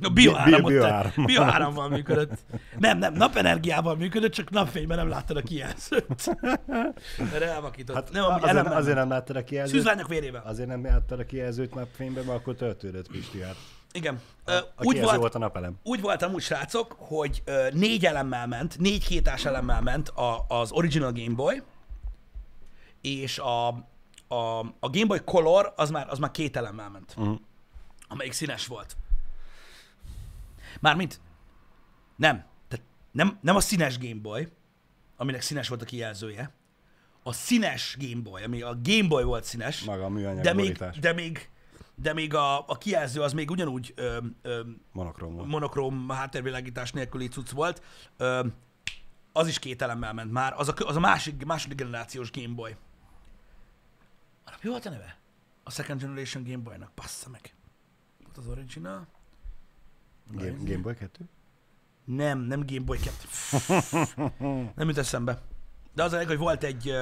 A bioáramot, Bio- bioáram. bioáram. bioárammal működött. Nem, nem, napenergiával működött, csak napfényben nem láttad a kijelzőt. Mert elvakított. Hát nem, azért, nem. azért nem láttad a kijelzőt. Szűzlányok vérével. Azért nem láttad a kijelzőt már fényben, mert akkor töltődött Pisti hát. Igen. A, a úgy, volt, volt a napelem. úgy voltam úgy, srácok, hogy négy elemmel ment, négy kétás elemmel ment a, az Original Game Boy, és a, a, a Game Boy Color az már, az már két elemmel ment, Uh-huh. amelyik színes volt. Mármint, nem, tehát nem, nem a színes Game Boy, aminek színes volt a kijelzője, a színes Game Boy, ami a Game Boy volt színes, Maga a műanyag de még, borítás. de még, de még a, a kijelző az még ugyanúgy ö, ö, Monokrom volt. monokróm háttérvilágítás nélküli cucc volt. Ö, az is két elemmel ment már. Az a, az a másik, második generációs Game Boy. Annak mi volt a neve? A Second Generation Game Boy-nak. Bassza meg. Volt az Original? Game, Game Boy 2? Nem, nem Game Boy 2. nem jut eszembe. De az a leg, hogy volt egy...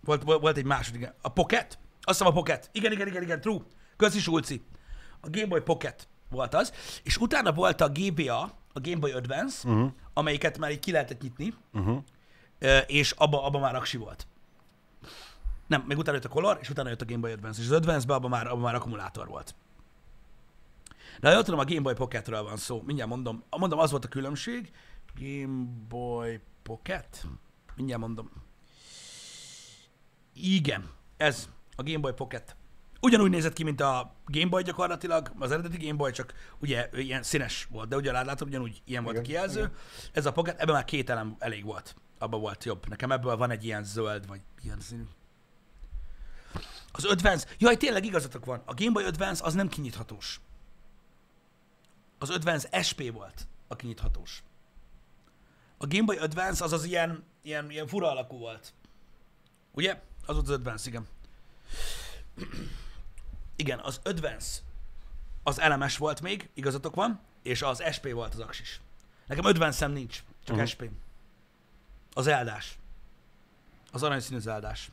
Volt, volt, egy második... A Pocket? Azt hiszem a Pocket. Igen, igen, igen, igen, true. Köszi, Sulci. A Game Boy Pocket volt az. És utána volt a GBA, a Game Boy Advance, uh-huh. amelyiket már így ki lehetett nyitni, Uh-huh. és abba, abba már aksi volt. Nem, még utána jött a Color, és utána jött a Game Boy Advance. És az Advance-ben abban már, abba már akkumulátor volt. De jól tudom, a Game Boy Pocketről van szó. Mindjárt mondom. Mondom, az volt a különbség. Game Boy Pocket? Mindjárt mondom. Igen, ez a Game Boy Pocket. Ugyanúgy nézett ki, mint a Game Boy gyakorlatilag, az eredeti Game Boy, csak ugye ilyen színes volt, de ugye látod, ugyanúgy ilyen volt a kijelző. igen. Ez a Pocket, ebben már két elem elég volt. Abban volt jobb. Nekem ebből van egy ilyen zöld, vagy ilyen színű. Az Advance, jaj, tényleg igazatok van. A Game Boy Advance az nem kinyithatós. Az Advance SP volt a kinyithatós. A Game Boy Advance az az ilyen, ilyen, ilyen fura alakú volt. Ugye? Az volt az Advance, igen. Igen, az Advance az elemes volt még, igazatok van, és az SP volt az aksis. Nekem advance nincs, csak Mhm. uh-huh. SP. Az eldás. Az aranyszínű zeldás.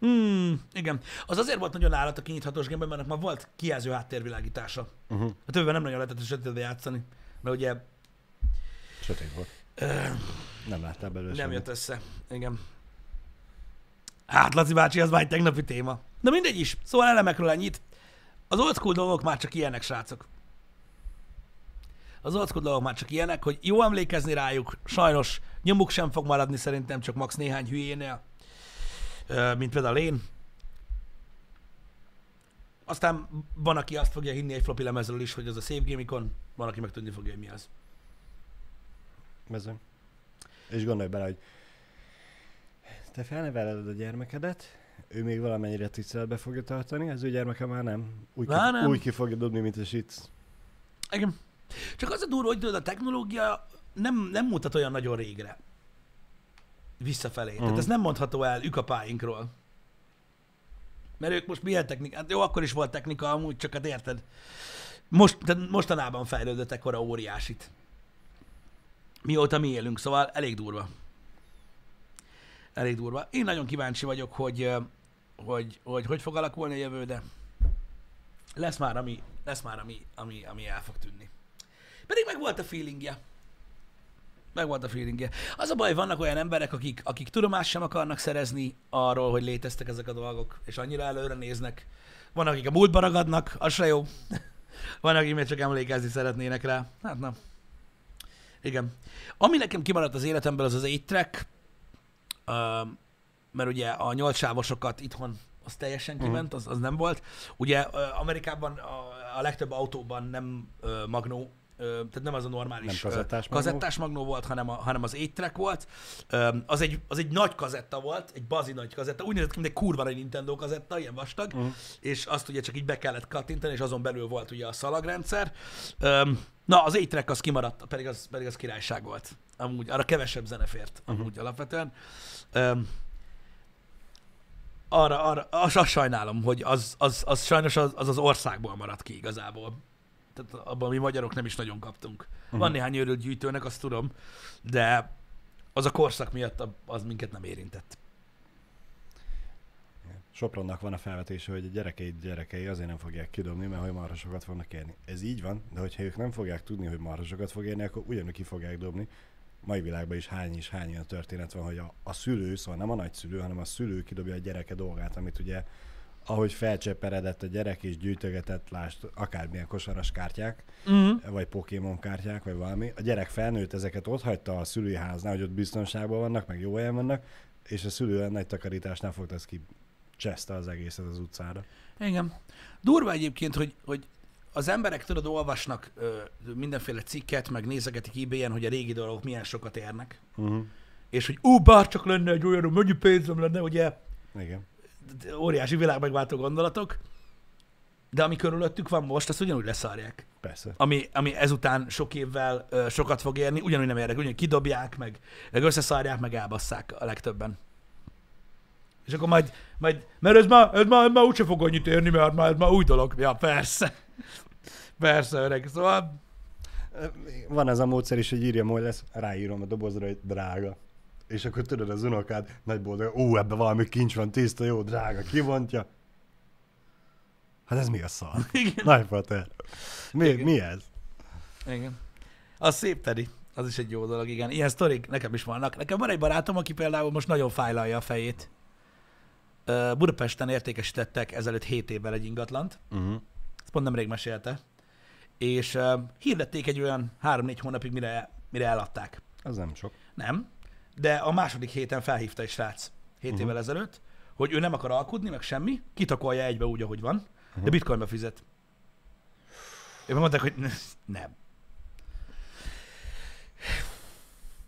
Hmm, igen. Az azért volt nagyon állat a kinyithatós gameben, mert már volt kijelző háttérvilágítása. Uh-huh. A többivel nem nagyon lehetett a sötétbe játszani, mert ugye Sötét volt. Nem láttál belőle nem jött össze. Igen. Hát, Laci bácsi, az már egy tegnapi téma. De mindegy is. Szóval elemekről ennyit. Az old school dolgok már csak ilyenek, srácok. Az old school dolgok már csak ilyenek, hogy jó emlékezni rájuk, sajnos nyomuk sem fog maradni szerintem, csak max néhány hülyénél, mint például én. Aztán van, aki azt fogja hinni egy floppy lemezről is, hogy az a Save Game Icon, van, aki meg tudni fogja, hogy mi az. Bezony. És gondolj bele, hogy te felneveled a gyermekedet, ő még valamennyire tiszteletbe fogja tartani, az ő gyermeke már nem. Úgy, ki, nem. úgy ki fogja dobni, mint a shit. Igen. Csak az a durva, hogy tudod, a technológia nem, nem mutat olyan nagyon régre. Visszafelé. Uh-huh. Tehát Mhm. ez nem mondható el ükapáinkról. Mert ők most milyen technika? Hát jó, akkor is volt technika amúgy, csak hát érted. Most, tehát mostanában fejlődött ekkora óriásit. Mióta mi élünk, szóval elég durva. Elég durva. Én nagyon kíváncsi vagyok, hogy hogy, hogy, hogy fog alakulni a jövő, de lesz már, ami, lesz már, ami, ami, ami el fog tűnni. Pedig meg volt a feelingje. Meg volt a feelingje. Az a baj, vannak olyan emberek, akik, akik tudomást sem akarnak szerezni arról, hogy léteztek ezek a dolgok, és annyira előre néznek. Vannak, akik a múltba ragadnak, az se jó. Vannak, akik még csak emlékezni szeretnének rá. Hát nem. Igen. Ami nekem kimaradt az életemből, az az 8 track, uh, mert ugye a nyolc sávosokat itthon az teljesen kiment, az, az nem volt. Ugye Amerikában a, a legtöbb autóban nem magnó, tehát nem az a normális Nem kazettás magnó? kazettás magnó volt, hanem, a, hanem az 8 track volt. Az, egy, az egy nagy kazetta volt, egy bazi nagy kazetta, úgy nézett ki, mint egy kurva nagy Nintendo kazetta, ilyen vastag, Mhm. és azt ugye csak így be kellett kattintani, és azon belül volt ugye a szalagrendszer. Na, az 8 track az kimaradt, pedig az, pedig az királyság volt. Amúgy arra kevesebb zene fért, amúgy Mhm. alapvetően. Arra, arra azt, azt sajnálom, hogy az, az, az sajnos az, az az országból maradt ki igazából. Tehát abban mi magyarok nem is nagyon kaptunk. Uh-huh. Van néhány őrült gyűjtőnek, azt tudom, de az a korszak miatt az minket nem érintett. Sopronnak van a felvetése, hogy a gyerekei gyerekei azért nem fogják kidobni, mert hogy marhasokat fognak érni. Ez így van, de hogyha ők nem fogják tudni, hogy marhasokat fog érni, akkor ugyanúgy ki fogják dobni. Mai világban is hány is hány olyan történet van, hogy a, a szülő, szóval nem a nagyszülő, hanem a szülő kidobja a gyereke dolgát, amit ugye ahogy felcseperedett a gyerek és gyűjtögetett, lásd, akármilyen kosaras kártyák, Uh-huh. vagy Pokémon kártyák, vagy valami. A gyerek felnőtt ezeket ott hagyta a szülői háznál, hogy ott biztonságban vannak, meg jó helyen vannak, és a szülő nagy takarításnál fogta ezt ki cseszte az egészet az utcára. Igen. Durva egyébként, hogy, hogy az emberek, tudod, olvasnak ö, mindenféle cikket, meg nézegetik ebay hogy a régi dolgok milyen sokat érnek. Uh-huh. És hogy ú, bár csak lenne egy olyan, mennyi pénzem lenne, ugye Igen. Óriási világmegváltó gondolatok. De ami körülöttük van most, azt ugyanúgy leszárják. Persze. Ami, ami ezután sok évvel ö, sokat fog érni, ugyanúgy nem érnek, ugyanúgy kidobják, meg, meg összeszárják, meg elbasszák a legtöbben. És akkor majd, majd mert ez már, ez már, ez már úgyse fog annyit érni, mert már, ez már új dolog. Ja, persze. Persze, öreg. Szóval, Van ez a módszer is, hogy írjam, hogy lesz, ráírom a dobozra, hogy drága. És akkor tudod, az unokád nagy boldog, ó, ebben valami kincs van, tiszta, jó, drága, kivontja. Hát ez mi a szar? igen. Nagy pater. Mi, Igen. mi ez? igen. Az szép teri. Az is egy jó dolog, igen. Ilyen sztorik nekem is vannak. Nekem van egy barátom, aki például most nagyon fájlalja a fejét. Budapesten értékesítettek ezelőtt 7 évvel egy ingatlant. Uh-huh. ezt pont nemrég mesélte, és uh, hirdették egy olyan 3-4 hónapig, mire, mire eladták. Az nem sok. Nem, de a második héten felhívta egy srác 7 Mhm. uh-huh. évvel ezelőtt, hogy ő nem akar alkudni, meg semmi, kitakolja egybe úgy, ahogy van, uh-huh. de bitcoinba fizet. Én mondták, hogy nem.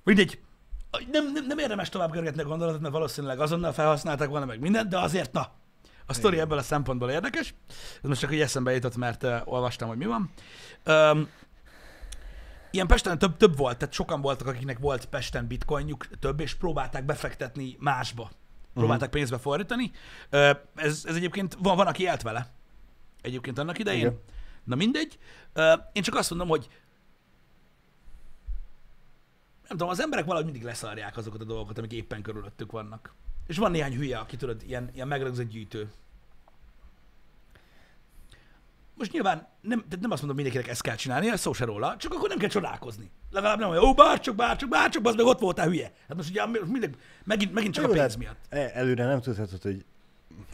Mindegy. Nem, nem, nem érdemes tovább görgetni a gondolatot, mert valószínűleg azonnal felhasználták volna meg mindent, de azért na. A sztori ebből a szempontból érdekes. Ez most csak így eszembe jutott, mert uh, olvastam, hogy mi van. Um, ilyen Pesten több, több volt, tehát sokan voltak, akiknek volt Pesten bitcoinjuk több, és próbálták befektetni másba. Próbálták pénzbe fordítani. Ez, ez egyébként, van, van, aki élt vele. Egyébként annak idején. Igen. Na mindegy. Én csak azt mondom, hogy nem tudom, az emberek valahogy mindig leszarják azokat a dolgokat, amik éppen körülöttük vannak. És van néhány hülye, aki tudod, ilyen, ilyen megrögzött gyűjtő. Most nyilván nem, nem azt mondom, mindenkinek ezt kell csinálni, ez szó se róla, csak akkor nem kell csodálkozni. Legalább nem olyan, ó, bárcsak, bárcsak, bárcsak, az meg ott voltál hülye. Hát most ugye mindig, megint, megint csak a Jó, pénz de miatt. e- Előre nem tudhatod, hogy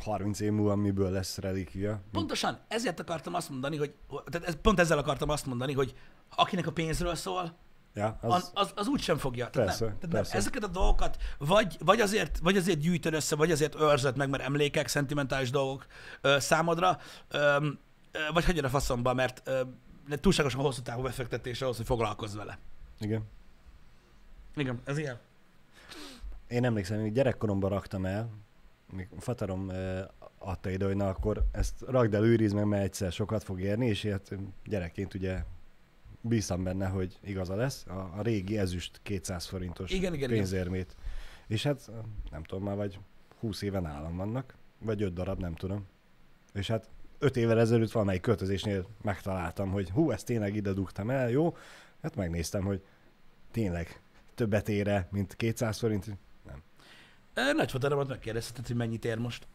30 év múlva miből lesz relikvia. Pontosan ezért akartam azt mondani, hogy, tehát ez, pont ezzel akartam azt mondani, hogy akinek a pénzről szól, Ja, az, az, az, úgy sem fogja. Tehát Persze, nem, tehát persze. Nem. Ezeket a dolgokat vagy, vagy, azért, vagy azért gyűjtöd össze, vagy azért őrzed meg, mert emlékek, szentimentális dolgok ö, számodra, ö, vagy hagyjad a faszomba, mert túlságosan hosszú távú befektetés ahhoz, hogy foglalkozz vele. igen. Igen, ez ilyen. Én emlékszem, hogy gyerekkoromban raktam el, még Fatarom adta ide, hogy na akkor ezt rakd el, őrizd meg, mert egyszer sokat fog érni, és ilyet gyerekként ugye bíztam benne, hogy igaza lesz. A, a régi ezüst 200 forintos Igen, igen, igen. pénzérmét. És hát nem tudom, már vagy 20 éven állam vannak, vagy 5 darab, nem tudom. És hát 5 évvel ezelőtt valamelyik költözésnél megtaláltam, hogy hú, ezt tényleg ide dugtam el, jó? Hát megnéztem, hogy tényleg többet ére, mint 200 forint. Ö, Nagyfotaramat megkérdezheted, hogy mennyit ér most.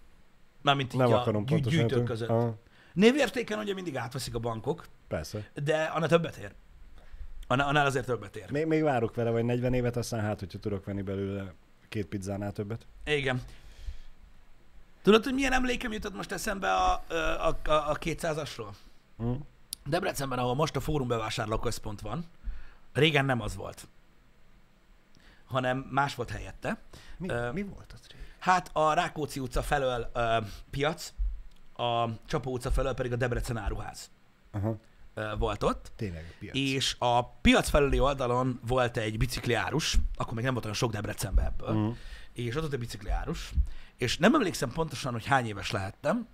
Mármint így Nem a akarom gyű- gyűjtők között. Aha, Névértéken ugye mindig átveszik a bankok, persze. de annál többet ér. Annál azért többet ér. Még, még várok vele, vagy 40 évet, aztán hát, hogyha tudok venni belőle két pizzánál többet. Igen. Tudod, hogy milyen emlékem jutott most eszembe a, a, a, a 200-asról? Hm? Debrecenben, ahol most a Fórum bevásárlóközpont van, régen nem az volt, hanem más volt helyette. Mi, Ö, mi volt az régen? Hát a Rákóczi utca felől ö, piac, a Csapó utca felől pedig a Debrecen áruház Aha, ö, volt ott, tényleg piac. és a piac felüli oldalon volt egy bicikliárus, akkor még nem volt olyan sok Debrecenben ebből, Mhm. és ott volt egy bicikliárus, és nem emlékszem pontosan, hogy hány éves lehettem,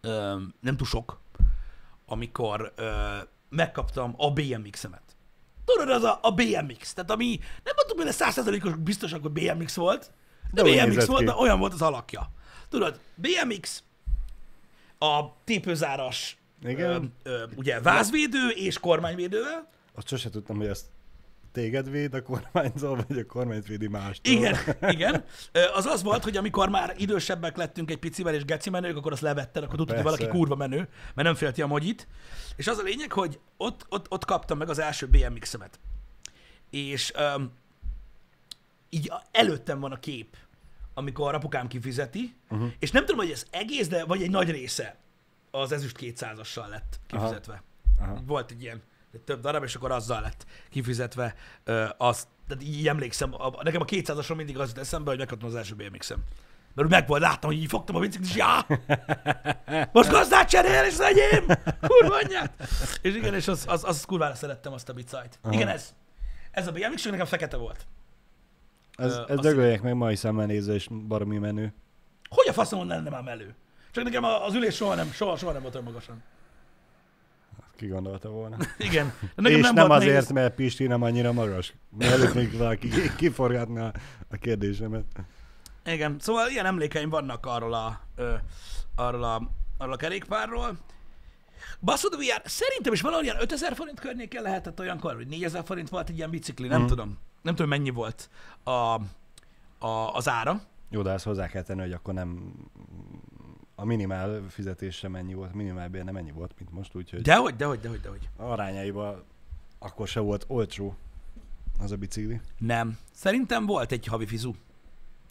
ö, nem túl sok, amikor ö, megkaptam a BMX-emet. Tudod, az a, a BMX, tehát ami, nem mondtuk benne százszerzalékos biztosak, hogy BMX volt, de, De BMX volt, ki. de olyan volt az alakja. Tudod, BMX, a tépőzáras, Igen. Ö, ö, ugye vázvédő és kormányvédővel, Azt sose tudtam, hogy ezt téged véd a kormányzó, vagy a kormányt védi mástól. Igen, igen. Az az volt, hogy amikor már idősebbek lettünk egy picivel és geci menők, akkor azt levetted, akkor tudtad, hogy valaki kurva menő, mert nem félti a mogyit. És az a lényeg, hogy ott, ott, ott kaptam meg az első BMX-emet. És um, így előttem van a kép, amikor apukám kifizeti, uh-huh. és nem tudom, hogy ez egész, de vagy egy nagy része az ezüst 200-assal lett kifizetve. Aha. Volt egy ilyen több darab, és akkor azzal lett kifizetve ö, az, tehát így emlékszem, a, nekem a 200-asról mindig az jut eszembe, hogy megkaptam az első BMX-em. Mert meg volt, láttam, hogy így fogtam a biciklit, és já! Most gazdát cserél, és az enyém! Kurva anyját! És igen, és az, az, az kurvára szerettem azt a bicajt. Igen, ez. Ez a BMX, nekem fekete volt. Ez, ez dögöljek meg mai szemmel nézve, és baromi menő. Hogy a faszomon lenne már elő? Csak nekem az ülés soha nem, soha, soha nem volt olyan magasan. Ki gondolta volna. Igen. Nekem és nem, nem, azért, nehéz. mert Pisti nem annyira magas. Mielőtt még valaki ki- kiforgatná a kérdésemet. Igen, szóval ilyen emlékeim vannak arról a, ö, arról a, arról a kerékpárról. Basszod VR, szerintem is valahol ilyen 5000 forint környéken lehetett olyankor, hogy 4000 forint volt egy ilyen bicikli, nem Mhm. tudom. Nem tudom, mennyi volt a, a, az ára. Jó, de azt hozzá kell tenni, hogy akkor nem a minimál fizetés sem mennyi volt, minimál bér nem ennyi volt, mint most, úgyhogy De... Dehogy, dehogy, dehogy, dehogy. arányaiban akkor se volt olcsó az a bicikli, Nem. Szerintem volt egy havi fizu,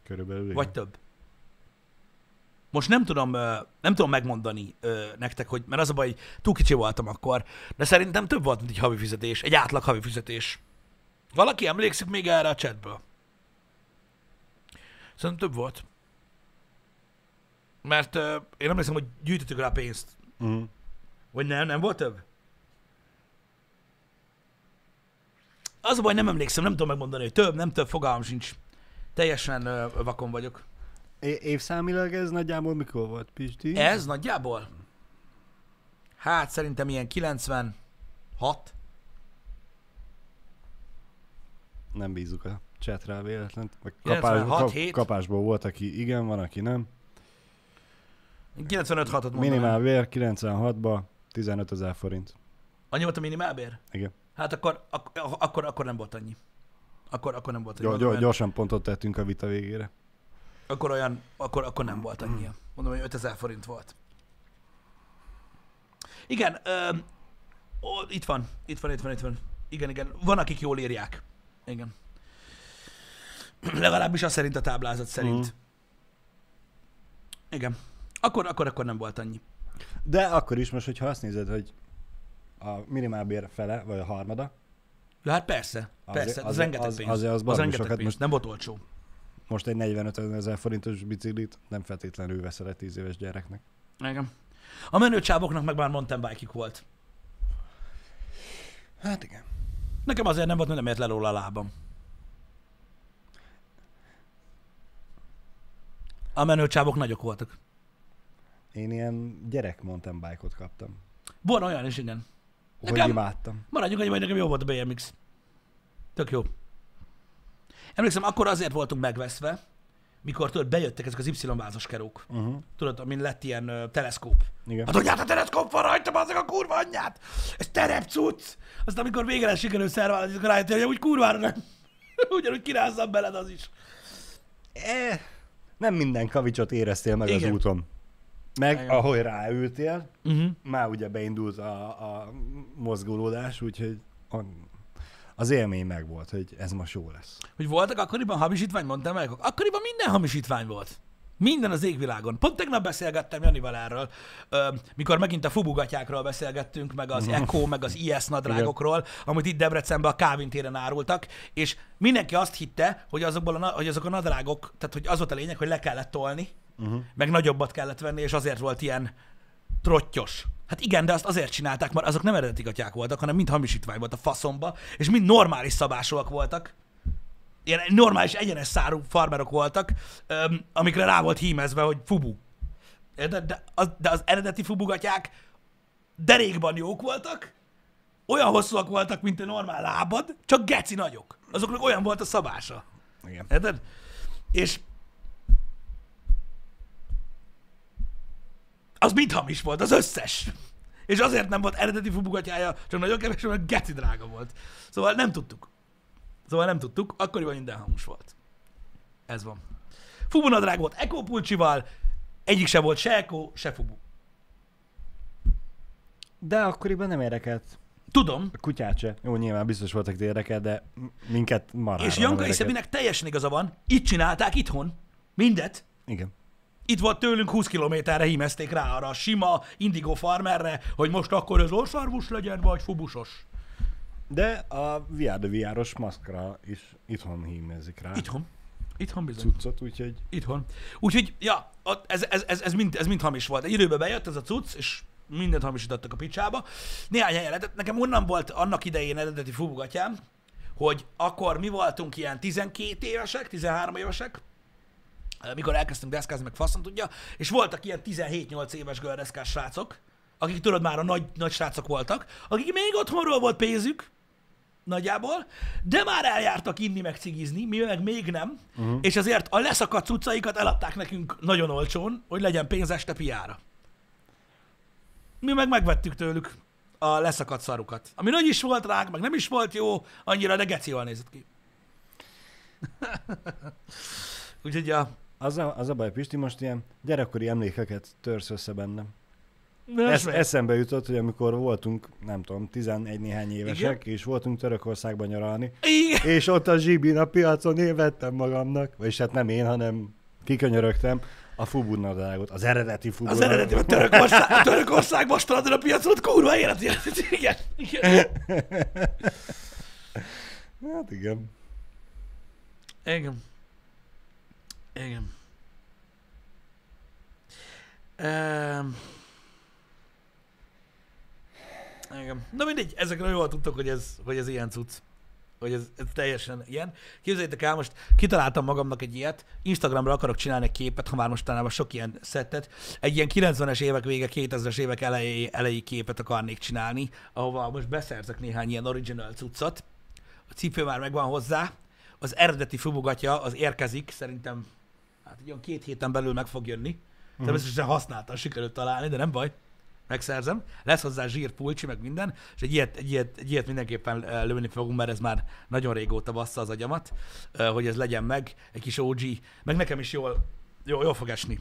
körülbelül. igen. vagy több. Most nem tudom, nem tudom megmondani nektek, hogy, mert az a baj, hogy túl kicsi voltam akkor, de szerintem több volt, mint egy havi fizetés, egy átlag havi fizetés. Valaki emlékszik még erre a chatből? Szerintem több volt. Mert ö, én emlékszem, hogy gyűjtöttük rá pénzt. Mhm. Vagy nem, nem volt több? Az a baj, nem emlékszem, nem tudom megmondani, hogy több, nem több, fogalmam sincs. Teljesen ö, vakon vagyok. É- évszámilag ez nagyjából mikor volt, Pisti? Ez nagyjából? Hát szerintem ilyen 96. Nem bízunk a chatre véletlen. Meg 96, kapás, kap, 7. kapásból volt, aki igen, van, aki nem. 95 6 ot Minimál bér 96-ba 15 ezer forint. Annyi volt a minimálbér? Igen. Hát akkor, ak- akkor, akkor nem volt annyi. Akkor, akkor nem volt annyi. Gyor, Mondom, gyorsan pontot tettünk a vita végére. Akkor olyan, akkor, akkor nem volt annyi. Mondom, hogy 5000 forint volt. Igen, ö, ó, itt van, itt van, itt van, itt van. Igen, igen. Van, akik jól írják. Igen. Legalábbis az szerint a táblázat szerint. Mhm. Igen. Akkor, akkor, akkor nem volt annyi. De akkor is most, hogyha azt nézed, hogy a minimálbér fele, vagy a harmada, Ja, hát persze, Azért- persze, az, azért- rengeteg az- pénz. azért az az baromi rengeteg pénz. most- Nem volt olcsó. most egy 45 ezer forintos biciklit nem feltétlenül veszel egy 10 éves gyereknek. Igen. A menő csávoknak meg már mountain bike volt. Hát igen. Nekem azért nem volt, mert nem ért le róla a lábam. A menő csávok nagyok voltak. Én ilyen gyerek mountain bike-ot kaptam. Van olyan is, igen. Hogy Nekem- imádtam. Maradjunk annyi, hogy nekem jó volt a BMX. Tök jó. Emlékszem, akkor azért voltunk megveszve, mikor tudod, bejöttek ezek az Y-vázas kerók. Uh-huh. Tudod, amin lett ilyen uh, teleszkóp. Igen. Hát hogy hát a teleszkóp van rajta, azok a kurva anyját! Ez terepcucc! Aztán amikor végre sikerül szerválni, akkor rájöttél, hogy úgy kurvára nem. Ugyanúgy kirázzam beled az is. Eh, nem minden kavicsot éreztél meg Igen. az úton. Meg Igen. ahogy ráültél, Uh-huh. már ugye beindult a, a mozgolódás, úgyhogy az élmény megvolt, hogy ez most jó lesz. Hogy voltak akkoriban hamisítvány, mondtam meg? Akkoriban minden hamisítvány volt. Minden az égvilágon. Pont tegnap beszélgettem Janival erről, ö, mikor megint a fubugatyákról beszélgettünk, meg az Echo, meg az IS nadrágokról, amit itt Debrecenben a Kávin téren árultak, és mindenki azt hitte, hogy, azokból a, hogy azok a nadrágok, tehát hogy az volt a lényeg, hogy le kellett tolni, Uh-huh. meg nagyobbat kellett venni, és azért volt ilyen trottyos. Hát igen, de azt azért csinálták, mert azok nem eredeti gatyák voltak, hanem mind hamisítvány volt a faszomba, és mind normális szabásúak voltak. Ilyen normális, egyenes szárú farmerok voltak, öm, amikre rá volt hímezve, hogy fubu. Érted? De az, de az eredeti fubugatyák derékban jók voltak, olyan hosszúak voltak, mint a normál lábad, csak geci nagyok. Azoknak olyan volt a szabása. Igen. Érted? És az mind hamis volt, az összes. És azért nem volt eredeti fubugatyája, csak nagyon kevés, mert geci drága volt. Szóval nem tudtuk. Szóval nem tudtuk, akkoriban minden hamus volt. Ez van. Fubu nadrág volt Eko pulcsival, egyik se volt se Eko, se Fubu. De akkoriban nem érdekelt. Tudom, A kutyát se. Jó, nyilván biztos voltak érdekelt, de minket marhára és Janka és. Szabinek teljesen igaza van, itt csinálták itthon. Mindet. Igen. Itt volt tőlünk 20 kilométerre hímezték rá arra a sima Indigo Farmerre, hogy most akkor ez oszarvus legyen, vagy fubusos. De a VR de VR-os maszkra is itthon hímezik rá. Itthon. Itthon bizony. cuccot, úgyhogy Itthon. Úgyhogy, ja, ez, ez, ez, ez, mind, ez mind hamis volt. Egy időben bejött ez a cucc, és mindent hamisítottak a picsába. Néhány helyen lehetett. Nekem onnan volt annak idején eredeti fubugatjám, hogy akkor mi voltunk ilyen 12 évesek, 13 évesek, mikor elkezdtünk deszkázni, meg faszom tudja, és voltak ilyen 17-8 éves gördeszkás srácok, akik tudod már a nagy, nagy srácok voltak, akik még otthonról volt pénzük, nagyjából, de már eljártak inni meg cigizni, mi meg még nem, uh-huh. és azért a leszakadt cuccaikat eladták nekünk nagyon olcsón, hogy legyen pénz este piára. Mi meg megvettük tőlük a leszakadt szarukat. Ami nagy is volt ránk, meg nem is volt jó, annyira, de geci jól nézett ki. Úgyhogy a... az a, az a baj, Pisti, most ilyen gyerekkori emlékeket törsz össze bennem. Ez, eszembe jutott, hogy amikor voltunk, nem tudom, 11 néhány évesek, Igen? és voltunk Törökországban nyaralni, Igen. és ott a zsibin a piacon én vettem magamnak, vagyis hát nem én, hanem kikönyörögtem, a fubudnadágot, az eredeti Az fubudnadágot. eredeti, a Törökország, a Törökországban strandon a piacon, ott kurva élet. Igen, igen. Hát igen. Igen. Igen. Um, igen. Na mindegy, ezekről jól tudtok, hogy ez, hogy ez ilyen cucc. Hogy ez, ez teljesen ilyen. Képzeljétek el, most kitaláltam magamnak egy ilyet, Instagramra akarok csinálni egy képet, ha már mostanában sok ilyen szettet, egy ilyen 90-es évek vége, 2000-es évek elejé, elejé képet akarnék csinálni, ahova most beszerzek néhány ilyen original cuccot. A cipő már megvan hozzá, az eredeti fubogatja az érkezik, szerintem hát egy olyan két héten belül meg fog jönni. Mhm. Természetesen használtan sikerült találni, de nem baj. Megszerzem. Lesz hozzá zsírpulcsi, meg minden, és egy ilyet, egy ilyet, egy ilyet mindenképpen lőni fogunk, mert ez már nagyon régóta bassza az agyamat, hogy ez legyen meg, egy kis OG, meg nekem is jól, jól, jól fog esni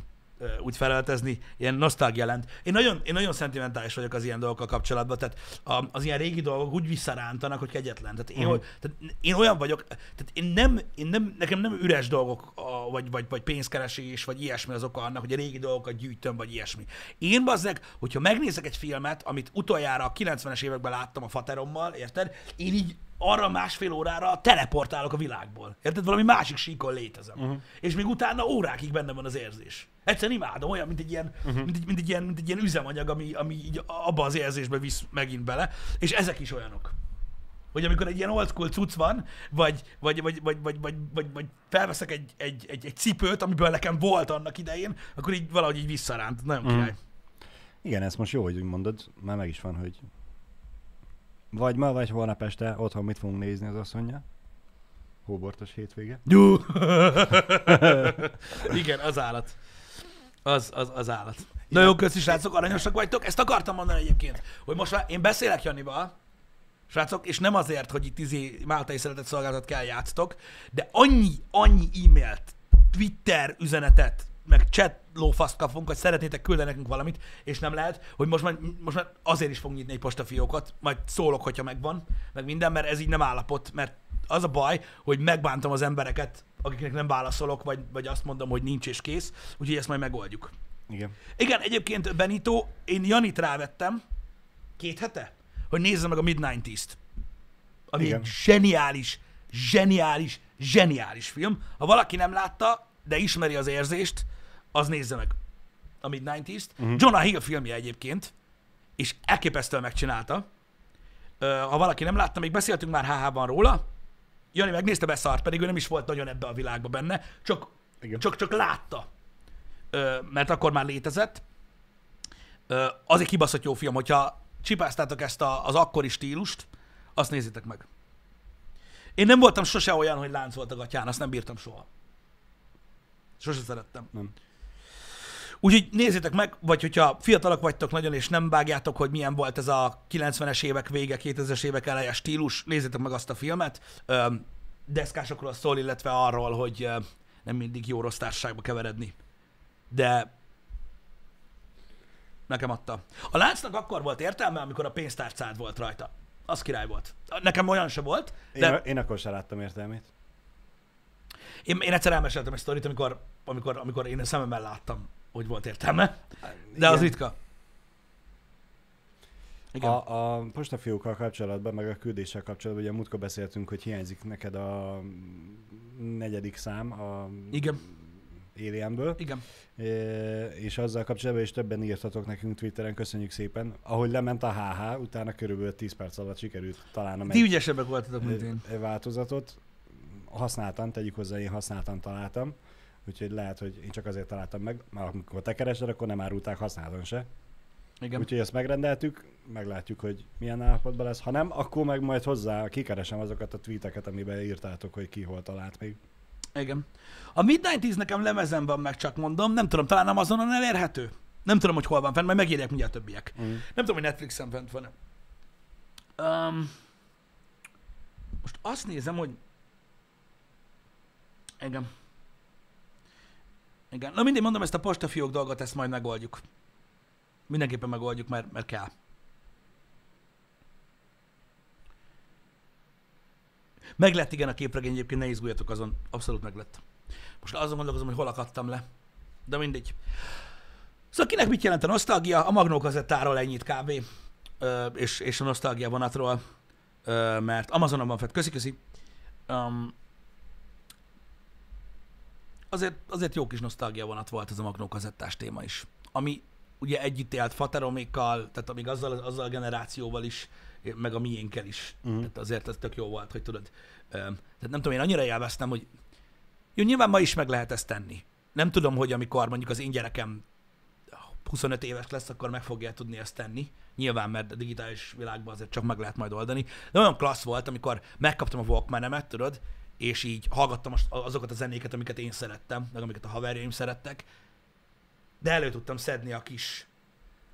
úgy felöltözni, ilyen nosztalgia lent. Én nagyon, én nagyon szentimentális vagyok az ilyen dolgokkal kapcsolatban, tehát a, az ilyen régi dolgok úgy visszarántanak, hogy kegyetlen. Tehát én, uh-huh. tehát én olyan vagyok, tehát én nem, én nem, nekem nem üres dolgok, a, vagy, vagy, vagy pénzkeresés, vagy ilyesmi az oka annak, hogy a régi dolgokat gyűjtöm, vagy ilyesmi. Én bazzeg, hogyha megnézek egy filmet, amit utoljára a 90-es években láttam a faterommal, érted? Én így arra másfél órára teleportálok a világból. Érted? Valami másik síkon létezem. Uh-huh. És még utána órákig benne van az érzés. Egyszerűen imádom, olyan, mint egy ilyen, uh-huh. mint egy, mint egy, ilyen, mint egy ilyen üzemanyag, ami, ami így abba az érzésbe visz megint bele. És ezek is olyanok. Hogy amikor egy ilyen old school cucc van, vagy, vagy, vagy, vagy, vagy, vagy, vagy, vagy felveszek egy, egy, egy, egy cipőt, amiből nekem volt annak idején, akkor így valahogy így visszaránt. Nagyon Mhm. király. Igen, ezt most jó, hogy úgy mondod, már meg is van, hogy vagy ma, vagy holnap este otthon mit fogunk nézni az asszonya. Hóbortos hétvége. Igen, az állat. Az, az, az állat. Na jó, köszi srácok, aranyosak vagytok. Ezt akartam mondani egyébként, hogy most már én beszélek Janival, srácok, és nem azért, hogy itt izé Máltai szeretett szolgáltat kell játsztok, de annyi, annyi e-mailt, Twitter üzenetet, meg chat lófaszt kapunk, hogy szeretnétek küldeni nekünk valamit, és nem lehet, hogy most már, most már azért is fogunk nyitni egy postafiókot, majd szólok, hogyha megvan, meg minden, mert ez így nem állapot, mert az a baj, hogy megbántam az embereket, akiknek nem válaszolok, vagy, vagy azt mondom, hogy nincs és kész, úgyhogy ezt majd megoldjuk. Igen. Igen, egyébként Benito, én Janit rávettem két hete, hogy nézze meg a Mid-90s-t. Ami Igen. egy zseniális, zseniális, zseniális film. Ha valaki nem látta, de ismeri az érzést, az nézze meg a Mid-90s-t. Uh-huh. Jonah Hill filmje egyébként, és elképesztően megcsinálta. Ha valaki nem látta, még beszéltünk már HH-ban róla, Jani megnézte beszart, pedig ő nem is volt nagyon ebbe a világba benne, csak, Igen. csak, csak látta, mert akkor már létezett. Az egy kibaszott jó film, hogyha csipáztátok ezt a, az akkori stílust, azt nézzétek meg. Én nem voltam sose olyan, hogy lánc volt a gatyán, azt nem bírtam soha. Sose szerettem. Nem. Úgyhogy nézzétek meg, vagy hogyha fiatalok vagytok nagyon, és nem vágjátok, hogy milyen volt ez a 90-es évek vége, 2000-es évek eleje stílus, nézzétek meg azt a filmet. Deszkásokról szól, illetve arról, hogy nem mindig jó rossz társaságba keveredni. De nekem adta. A láncnak akkor volt értelme, amikor a pénztárcád volt rajta. Az király volt. Nekem olyan se volt, de Én, én akkor sem láttam értelmét. Én, én egyszer elmeséltem egy sztorit, amikor, amikor, amikor én a szememmel láttam, hogy volt értelme, de az Igen. ritka. Igen. A, a postafiókkal kapcsolatban, meg a küldéssel kapcsolatban, ugye múltkor beszéltünk, hogy hiányzik neked a negyedik szám a Igen. Alienből, Igen. É, és azzal kapcsolatban is többen írtatok nekünk Twitteren, köszönjük szépen. Ahogy lement a HH, utána körülbelül 10 perc alatt sikerült találnom Ti egy ügyesebbek voltatok, mint én. egy változatot. Használtam, tegyük hozzá, én használtam, találtam. Úgyhogy lehet, hogy én csak azért találtam meg, mert amikor te keresed, akkor nem árulták használtan se. Igen. Úgyhogy ezt megrendeltük, meglátjuk, hogy milyen állapotban lesz. Ha nem, akkor meg majd hozzá kikeresem azokat a tweeteket, amiben írtátok, hogy ki hol talált még. Igen. A Midnight 10 nekem lemezen van meg, csak mondom, nem tudom, talán Amazonon elérhető. Nem tudom, hogy hol van fent, majd megírják mindjárt többiek. Mm. Nem tudom, hogy Netflixen fent van um, Most azt nézem, hogy... Igen. Igen. Na mindig mondom, ezt a postafiók dolgot, ezt majd megoldjuk. Mindenképpen megoldjuk, mert, mert kell. Meg lett igen a képregény, egyébként ne izguljatok azon, abszolút meg lett. Most azon gondolkozom, hogy hol akadtam le. De mindegy. Szóval kinek mit jelent a nosztalgia? A Magnó kazettáról ennyit kb. Ö, és, és a nosztalgia vonatról, ö, mert Amazonon van fett. Köszi, köszi. Um, azért, azért jó kis nosztalgia vonat volt ez a Magnó kazettás téma is. Ami ugye együtt élt Fateromékkal, tehát amíg azzal, azzal a generációval is, meg a miénkkel is. Mhm. Tehát azért ez tök jó volt, hogy tudod. Tehát nem tudom, én annyira élveztem, hogy jó, nyilván ma is meg lehet ezt tenni. Nem tudom, hogy amikor mondjuk az én gyerekem 25 éves lesz, akkor meg fogja tudni ezt tenni. Nyilván, mert a digitális világban azért csak meg lehet majd oldani. De olyan klassz volt, amikor megkaptam a Walkman-emet, tudod, és így hallgattam azokat a zenéket, amiket én szerettem, meg amiket a haverjaim szerettek, de elő tudtam szedni a kis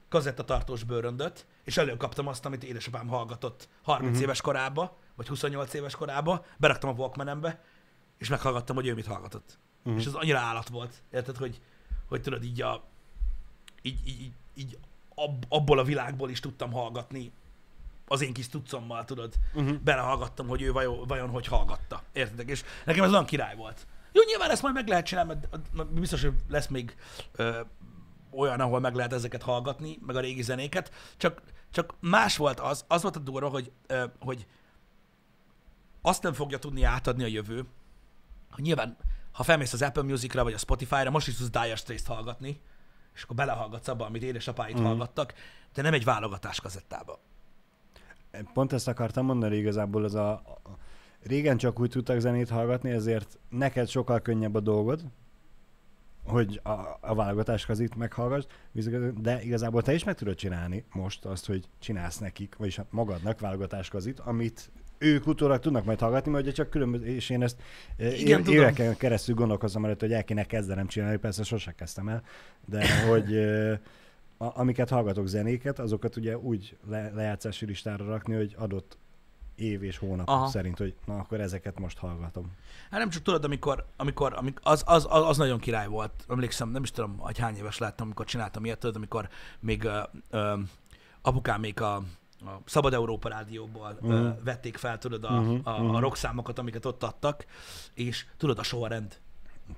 kazettatartós bőröndöt, és előkaptam azt, amit édesapám hallgatott 30 Mhm. éves korába, vagy 28 éves korába, beraktam a Walkmanembe, és meghallgattam, hogy ő mit hallgatott. Mhm. És az annyira állat volt, érted, hogy, hogy tudod, így, a, így, így, így, így ab, abból a világból is tudtam hallgatni az én kis tucommal, tudod, Uh-huh. belehallgattam, hogy ő vajon, vajon hogy hallgatta. Értedek? És nekem ez olyan király volt. Jó, nyilván ezt majd meg lehet csinálni, mert biztos, hogy lesz még ö, olyan, ahol meg lehet ezeket hallgatni, meg a régi zenéket, csak, csak más volt az, az volt a durva, hogy, ö, hogy azt nem fogja tudni átadni a jövő, hogy nyilván, ha felmész az Apple Musicra vagy a Spotify-ra, most is tudsz Dire Straits-t hallgatni, és akkor belehallgatsz abba, amit édesapáid mm. hallgattak, de nem egy válogatás kazettába. Pont ezt akartam mondani igazából, az a, a régen csak úgy tudtak zenét hallgatni, ezért neked sokkal könnyebb a dolgod, hogy a, a válogatáskazit meghallgass, viszont- de igazából te is meg tudod csinálni most azt, hogy csinálsz nekik, vagyis hát magadnak válogatáskazit, amit ők utólag tudnak majd hallgatni, mert ugye csak különböző, és én ezt Igen, Igen, tudom. éveken keresztül gondolkozom előtt, hogy el kéne kezdenem csinálni, persze sose kezdtem el, de hogy ö, a, amiket hallgatok zenéket, azokat ugye úgy le, lejátszási listára rakni, hogy adott év és hónap Aha. Szerint, hogy na akkor ezeket most hallgatom. Hát nem csak tudod, amikor, amikor, amikor az, az, az, az, nagyon király volt. Emlékszem, nem is tudom, hogy hány éves lettem, amikor csináltam ilyet, tudod, amikor még ö, ö, apukám még a, a Szabad Európa rádióból uh-huh. Vették fel, tudod, a, Mhm, a, a mhm. rockszámokat, amiket ott adtak, és tudod, a sorrend.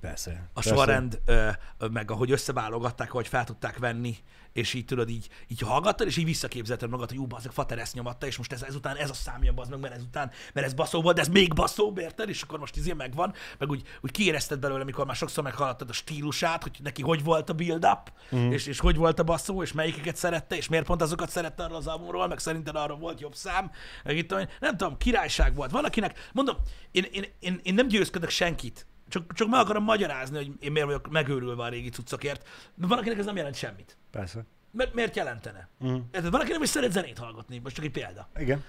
Persze. A persze. sorrend, ö, ö, meg ahogy összeválogatták, hogy fel tudták venni, és így tudod, így, így hallgattad, és így visszaképzelted magad, hogy jú, bazeg, Fater ezt nyomatta, és most ez, ezután ez a számja, bazd meg, mert ezután, mert ez baszó volt, de ez még baszóbb, érted? És akkor most izé megvan, meg úgy, úgy kiérezted belőle, amikor már sokszor meghallottad a stílusát, hogy neki hogy volt a build-up, Mhm. és, és hogy volt a baszó, és melyikeket szerette, és miért pont azokat szerette arról az albumról, meg szerinted arra volt jobb szám, meg itt, nem tudom, királyság volt. Valakinek, mondom, én, én, én, én nem győzködök senkit, csak, csak meg akarom magyarázni, hogy én miért vagyok megőrülve a régi cuccokért, de valakinek ez nem jelent semmit. Persze. Mert miért jelentene? Mm. Érted? Valaki nem is szeret zenét hallgatni, most csak egy példa. Igen.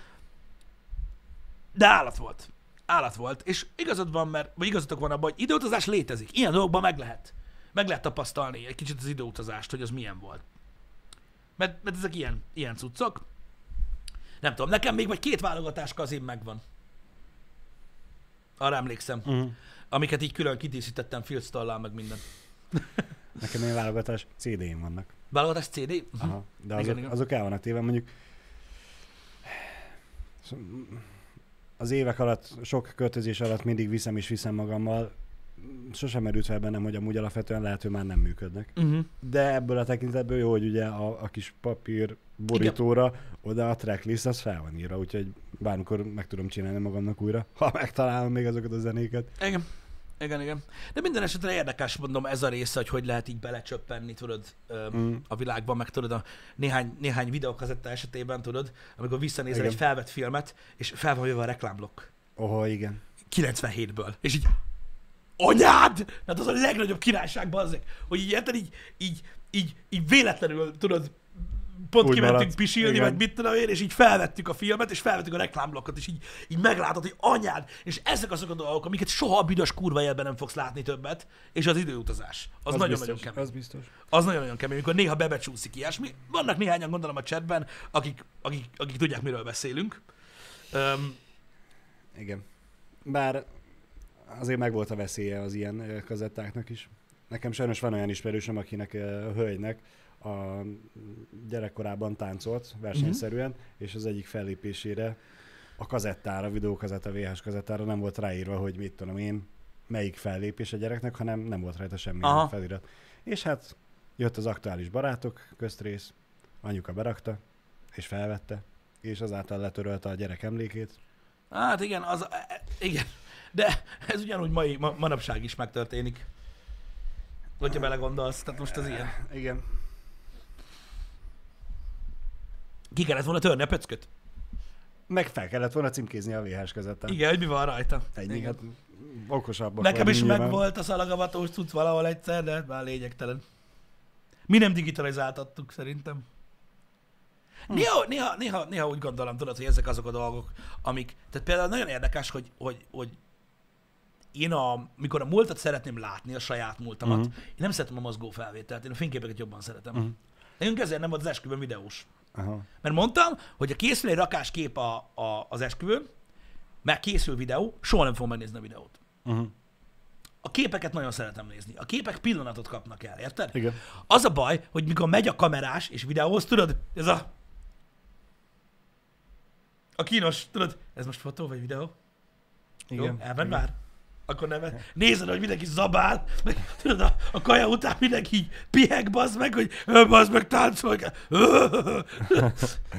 De állat volt. Állat volt. És igazad van, mert, vagy igazatok van abban, hogy időutazás létezik. Ilyen dolgokban meg lehet. Meg lehet tapasztalni egy kicsit az időutazást, hogy az milyen volt. Mert, mert ezek ilyen, ilyen cuccok. Nem tudom, nekem még vagy két válogatás kazim megvan. Arra emlékszem. Mm. Amiket így külön kidíszítettem filctollal, meg minden. Nekem ilyen válogatás CD-n vannak. Válogatás CD? Aha. De Igen, azok, igen. azok el vannak téve, mondjuk az évek alatt, sok költözés alatt mindig viszem és viszem magammal, sosem merült fel bennem, hogy amúgy alapvetően lehet, hogy már nem működnek. Uh-huh. De ebből a tekintetből jó, hogy ugye a, a kis papír borítóra oda a tracklist az fel van írva, úgyhogy bármikor meg tudom csinálni magamnak újra, ha megtalálom még azokat a zenéket. Igen. Igen, igen. De minden esetre érdekes, mondom, ez a része, hogy hogy lehet így belecsöppenni, tudod, Mm. a világban, meg tudod, a néhány, néhány videókazetta esetében, tudod, amikor visszanézel Igen. egy felvett filmet, és fel van jöve a reklámblokk. Oha, igen. 97-ből. És így, anyád! Hát az a legnagyobb királyság, bazzeg, hogy így érted, így, így, így, így véletlenül, tudod, pont Úgy kimentünk maradt. pisilni, Igen. vagy mit tudom én, és így felvettük a filmet, és felvettük a reklámblokkot, és így, így meglátod, hogy anyád, és ezek azok a dolgok, amiket soha a büdös kurva élben nem fogsz látni többet, és az időutazás. Az, nagyon-nagyon kemény. Az biztos. Az nagyon-nagyon kemény, amikor néha bebecsúszik ilyesmi. Vannak néhányan gondolom a chatben, akik, akik, akik tudják, miről beszélünk. Um, Igen. Bár azért megvolt a veszélye az ilyen kazettáknak is. Nekem sajnos van olyan ismerősöm, akinek a hölgynek a gyerekkorában táncolt versenyszerűen, Mhm. és az egyik fellépésére a kazettára, videókazetta, VHS kazettára nem volt ráírva, hogy mit tudom én, melyik fellépés a gyereknek, hanem nem volt rajta semmi Aha. felirat. És hát jött az aktuális barátok köztrész, anyuka berakta, és felvette, és azáltal letörölte a gyerek emlékét. Hát igen, az, e- e- igen. De ez ugyanúgy mai, ma, manapság is megtörténik. Hogyha belegondolsz, tehát most az ilyen. Igen. Ki kellett volna törni a pöcköt? Meg fel kellett volna címkézni a VHS kazettán. Igen, hogy mi van rajta. Ennyi, Igen. hát okosabbak Nekem is nyilván. megvolt a szalagavatós cucc valahol egyszer, de már lényegtelen. Mi nem digitalizáltattuk szerintem. Hm. Néha, néha, néha, néha úgy gondolom, tudod, hogy ezek azok a dolgok, amik... Tehát például nagyon érdekes, hogy, hogy, hogy én a, mikor a múltat szeretném látni, a saját múltamat, uh-huh. én nem szeretem a mozgó felvételt, én a fényképeket jobban szeretem. Uh-huh. Nekünk ezért nem volt az esküvőn videós. Aha. Mert mondtam, hogy a készül egy rakás kép a, a, az esküvőn, meg készül videó, soha nem fogom megnézni a videót. Uh-huh. A képeket nagyon szeretem nézni. A képek pillanatot kapnak el, érted? Igen. Az a baj, hogy mikor megy a kamerás és videóhoz, tudod, ez a... A kínos, tudod, ez most fotó vagy videó? Igen. Jó, elment már? Akkor nem. Nézed, hogy mindenki zabál, meg tudod, a, a kaja után mindenki így piheg, bazd meg, hogy "Ö, bazd meg, táncolj.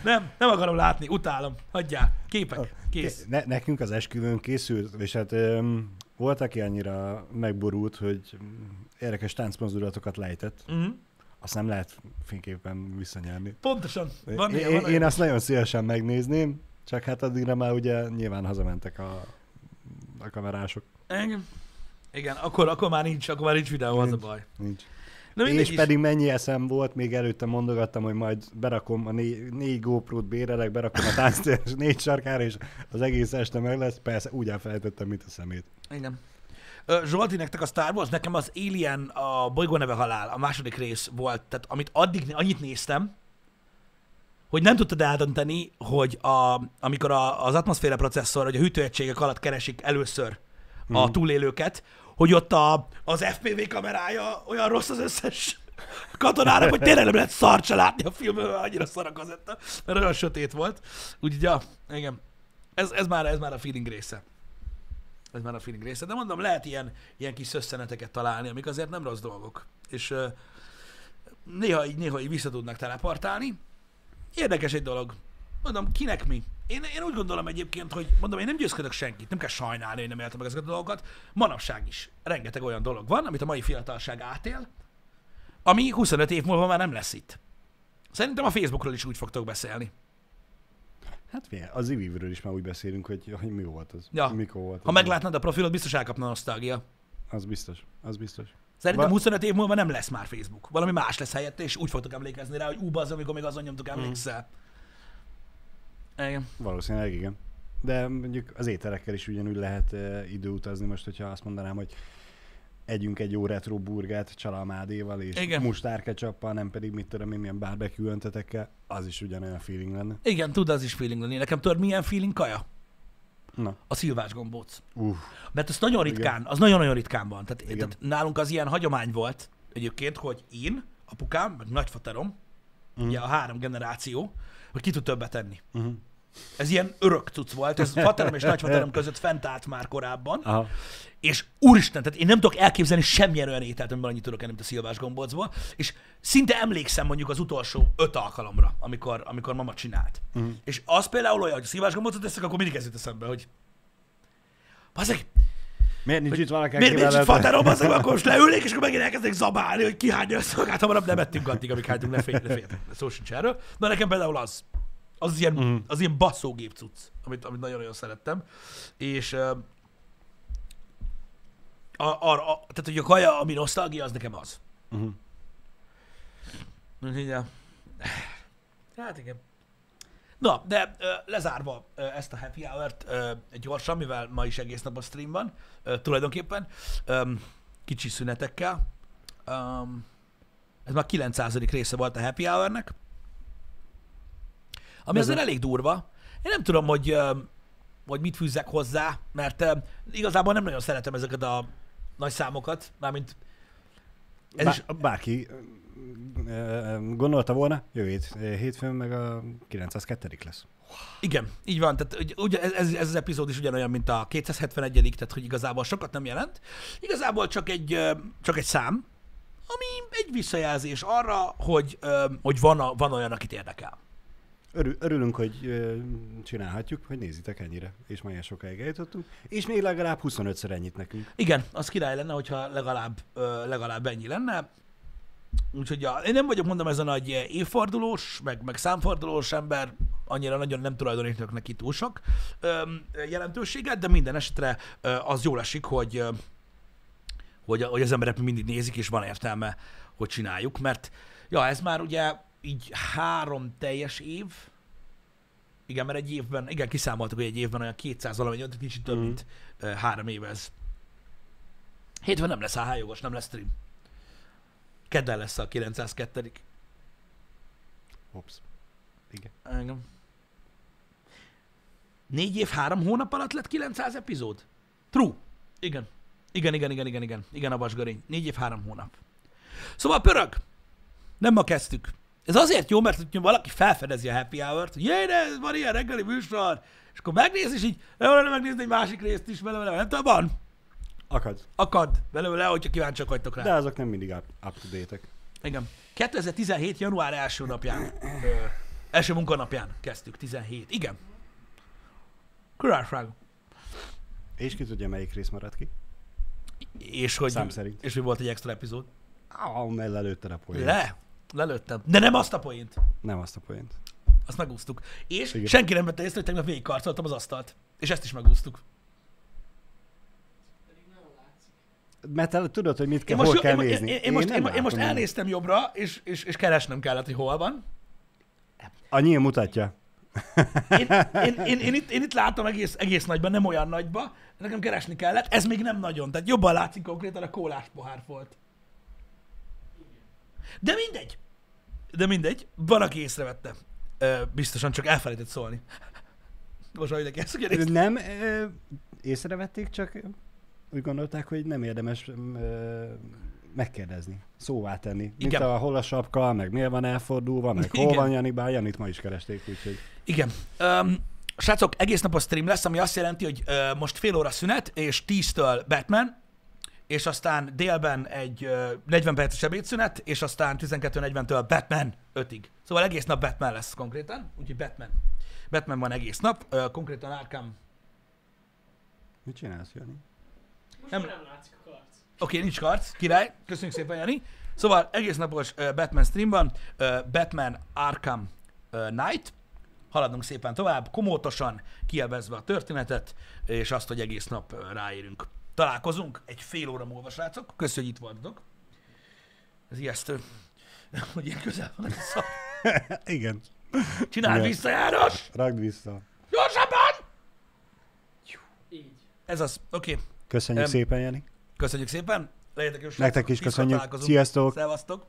Nem, nem akarom látni, utálom. Hagyjál, képek, kész. Ne, nekünk az esküvőn készült, és hát öm, volt, aki annyira megborult, hogy érdekes táncmozdulatokat lejtett. Mhm. Azt nem lehet fényképpen visszanyerni. Pontosan. Van én, ilyen, én, van én olyan. azt nagyon szívesen megnézném, csak hát addigra már ugye nyilván hazamentek a, a kamerások. Igen. Igen, akkor, akkor már nincs, akkor már nincs videó, az a Nincs. baj. Nincs. Na és is. pedig mennyi eszem volt, még előtte mondogattam, hogy majd berakom a négy, négy GoPro-t bérelek, berakom a tánctér négy sarkára, és az egész este meg lesz. Persze úgy elfelejtettem, mint a szemét. Igen. Zsolti, nektek a Star Wars, nekem az Alien, a bolygó neve halál, a második rész volt, tehát amit addig annyit néztem, hogy nem tudtad eldönteni, hogy a, amikor a, az atmoszféra processzor, hogy a hűtőegységek alatt keresik először a Mhm. túlélőket, hogy ott a, az FPV kamerája olyan rossz az összes katonára, hogy tényleg nem lehet szart se látni a filmben, mert annyira szar a kazetta, mert olyan sötét volt. Úgyhogy, ja, igen. Ez, ez, már, ez már a feeling része. Ez már a feeling része. De mondom, lehet ilyen, ilyen kis szösszeneteket találni, amik azért nem rossz dolgok. És uh, néha, így, néha így vissza tudnak teleportálni. Érdekes egy dolog. Mondom, kinek mi? Én, én úgy gondolom egyébként, hogy mondom, én nem győzködök senkit, nem kell sajnálni, hogy nem éltem meg ezeket a dolgokat. Manapság is rengeteg olyan dolog van, amit a mai fiatalság átél, ami 25 év múlva már nem lesz itt. Szerintem a Facebookról is úgy fogtok beszélni. Hát figyelj, az Ivivről is már úgy beszélünk, hogy, hogy mi volt az. Ja. Mikor volt Ha az. meglátnád a profilot, biztos elkapna a nosztalgia. Az biztos, az biztos. Szerintem Va- 25 év múlva nem lesz már Facebook. Valami más lesz helyette, és úgy fogtok emlékezni rá, hogy ú, az, amikor még azon nyomtuk, emlékszel. Igen. Valószínűleg igen. De mondjuk az ételekkel is ugyanúgy lehet uh, időutazni most, hogyha azt mondanám, hogy együnk egy jó retro burgert csalamádéval és Igen. mustárkecsappal, nem pedig mit tudom én, milyen barbecue öntetekkel, az is ugyanolyan feeling lenne. Igen, tud az is feeling lenni. Nekem tudod, milyen feeling kaja? Na, A szilvás gombóc. uff, Mert az nagyon Igen. ritkán, az nagyon-nagyon ritkán van. Tehát, Igen. tehát nálunk az ilyen hagyomány volt egyébként, hogy én, apukám, meg nagyfaterom, Mhm. ugye a három generáció, hogy ki tud többet tenni. uh-huh. Ez ilyen örök cucc volt, ez faterem és nagyfaterem között fent állt már korábban, Aha. és úristen, tehát én nem tudok elképzelni semmilyen olyan ételt, amiben annyit tudok enni, mint a szilvás gombócból, és szinte emlékszem mondjuk az utolsó öt alkalomra, amikor, amikor mama csinált. Uh-huh. És az például olyan, hogy a szilvás gombócot teszek, akkor mindig ez jut eszembe, hogy Bazeg, Miért nincs itt valaki, miért nincs itt faterom, bazeg, akkor most leülnék, és akkor megint elkezdek zabálni, hogy kihányja a szolgát, hamarabb nem ettünk addig, amíg hánytunk, ne fél, ne fél. Szó sincs erről. Na nekem például az. Az ilyen, uh-huh. az ilyen basszógép cucc, amit, amit nagyon-nagyon szerettem. És a, a, a, tehát, hogy a kaja, ami nosztalgia, az nekem az. Mhm. Úgyhogy, ja. Hát igen. Na, de ö, lezárva ö, ezt a happy hour-t ö, gyorsan, mivel ma is egész nap a stream van, ö, tulajdonképpen, ö, kicsi szünetekkel. Um, ez már 900. része volt a happy hour-nek, ami azért elég durva. Én nem tudom, hogy, hogy mit fűzzek hozzá, mert igazából nem nagyon szeretem ezeket a nagy számokat, mármint ez Bá- is, Bárki gondolta volna, jövő hét, hétfőn meg a 902 lesz. Igen, így van. Tehát ugye- ez, ez, ez az epizód is ugyanolyan, mint a 271 tehát hogy igazából sokat nem jelent. Igazából csak egy, csak egy szám, ami egy visszajelzés arra, hogy, hogy van, a, van olyan, akit érdekel. Örül, örülünk, hogy ö, csinálhatjuk, hogy nézitek ennyire, és már ilyen sokáig eljutottunk, és még legalább 25-ször ennyit nekünk. Igen, az király lenne, hogyha legalább, ö, legalább ennyi lenne. Úgyhogy ja, én nem vagyok, mondom, ez a nagy évfordulós, meg, meg számfordulós ember, annyira nagyon nem tulajdonítok neki túl sok öm, jelentőséget, de minden esetre ö, az jól esik, hogy, ö, hogy, hogy az emberek mindig nézik, és van értelme, hogy csináljuk, mert ja, ez már ugye így három teljes év, igen, mert egy évben, igen, kiszámoltuk, hogy egy évben olyan 200 valami, tehát kicsit több, Mhm. mint ö, három év ez. Hétben nem lesz AH jogos, nem lesz stream. Kedden lesz a 902 Hops. Igen. Engem. Négy év, három hónap alatt lett 900 epizód? True. Igen. Igen, igen, igen, igen, igen. Igen, a vasgarény. Négy év, három hónap. Szóval pörög. Nem ma kezdtük. Ez azért jó, mert hogyha valaki felfedezi a happy hour-t, hogy jaj, de van ilyen reggeli műsor, és akkor megnéz, és így, jó lenne megnézni egy másik részt is belőle, nem tudom, van. Akad. Akad belőle, hogyha kíváncsiak vagytok rá. De azok nem mindig up, up to date Igen. 2017. január első napján, ö, első munkanapján kezdtük, 17. Igen. Kurárság. És ki tudja, melyik rész maradt ki? És hogy, Szám szerint. és hogy volt egy extra epizód. Ah, mert lelőtted a poént. Le, lelőttem. De nem azt a poént. Nem azt a poént. Azt megúsztuk. És Igen. senki nem vette észre, hogy tegnap végigkarcoltam az asztalt. És ezt is megúsztuk. Mert el, tudod, hogy mit Én kell, most, hol kell én, nézni. én, én, most, nem én, én most elnéztem jobbra, és, és, és keresnem kellett, hogy hol van. A nyíl mutatja. Én, én, én, én, itt, én itt látom egész, egész nagyban, nem olyan nagyba, nekem keresni kellett, ez még nem nagyon, tehát jobban látszik konkrétan a kólás pohár volt. De mindegy. De mindegy, van, aki észrevette. Ö, biztosan csak elfelejtett szólni. Most ahogy neki ezt kérdezni. Nem ö, észrevették, csak úgy gondolták, hogy nem érdemes ö, megkérdezni, szóvá tenni. Mint Igen. a hol a sapka, meg miért van elfordulva, meg hol Igen. van Jani, bár Janit ma is keresték, úgyhogy Igen. Um, srácok, egész nap a stream lesz, ami azt jelenti, hogy uh, most fél óra szünet, és 10-től Batman, és aztán délben egy uh, 40 perces ebédszünet, és aztán 12.40-től Batman 5-ig. Szóval egész nap Batman lesz konkrétan, úgyhogy Batman. Batman van egész nap, konkrétan Arkham. mit csinálsz, Jani? Most Nem- nem, látszik a karc. Oké, okay, nincs karc, király, köszönjük szépen, Jani. Szóval egész napos Batman stream van, Batman Arkham Knight, haladunk szépen tovább, komótosan kielvezve a történetet, és azt, hogy egész nap ráérünk. Találkozunk egy fél óra múlva, srácok. Köszönjük, hogy itt voltatok. Ez ijesztő, hogy ilyen közel van ez a. Igen. Csinálj Igen. vissza, János! Ragd vissza. Gyorsabban! Így. Ez az. Oké, okay. Köszönjük Em, szépen, Jani. köszönjük szépen. Legyetek jó, srácok. Nektek is Tízkor köszönjük. találkozunk. Sziasztok. Szevasztok.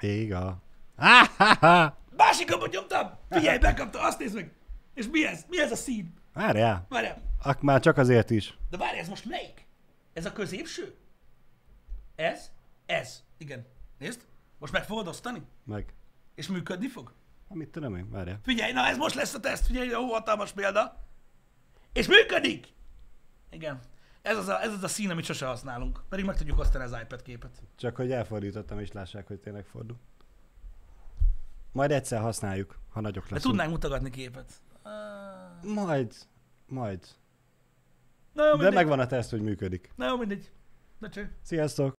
Véga. Ah, Másik gombot nyomtam! Figyelj, bekapta, azt nézd meg! És mi ez? Mi ez a szín? Várjál. Várjál, Ak már csak azért is. de várj, ez most melyik? Ez a középső? Ez? Ez. Igen. Nézd, most meg fogod osztani? Meg. És működni fog? Hát mit tudom én, várjál. Figyelj, na ez most lesz a teszt, figyelj, jó hatalmas példa. És működik! Igen. Ez az, a, ez az a szín, amit sose használunk. Pedig meg tudjuk osztani az iPad képet. Csak hogy elfordítottam és lássák, hogy tényleg fordul. Majd egyszer használjuk, ha nagyok De leszünk. tudnánk mutogatni képet. Ah. Majd, majd. Na jó, De mindegy. megvan a teszt, hogy működik. Na jó, mindegy. Na cső. Sziasztok!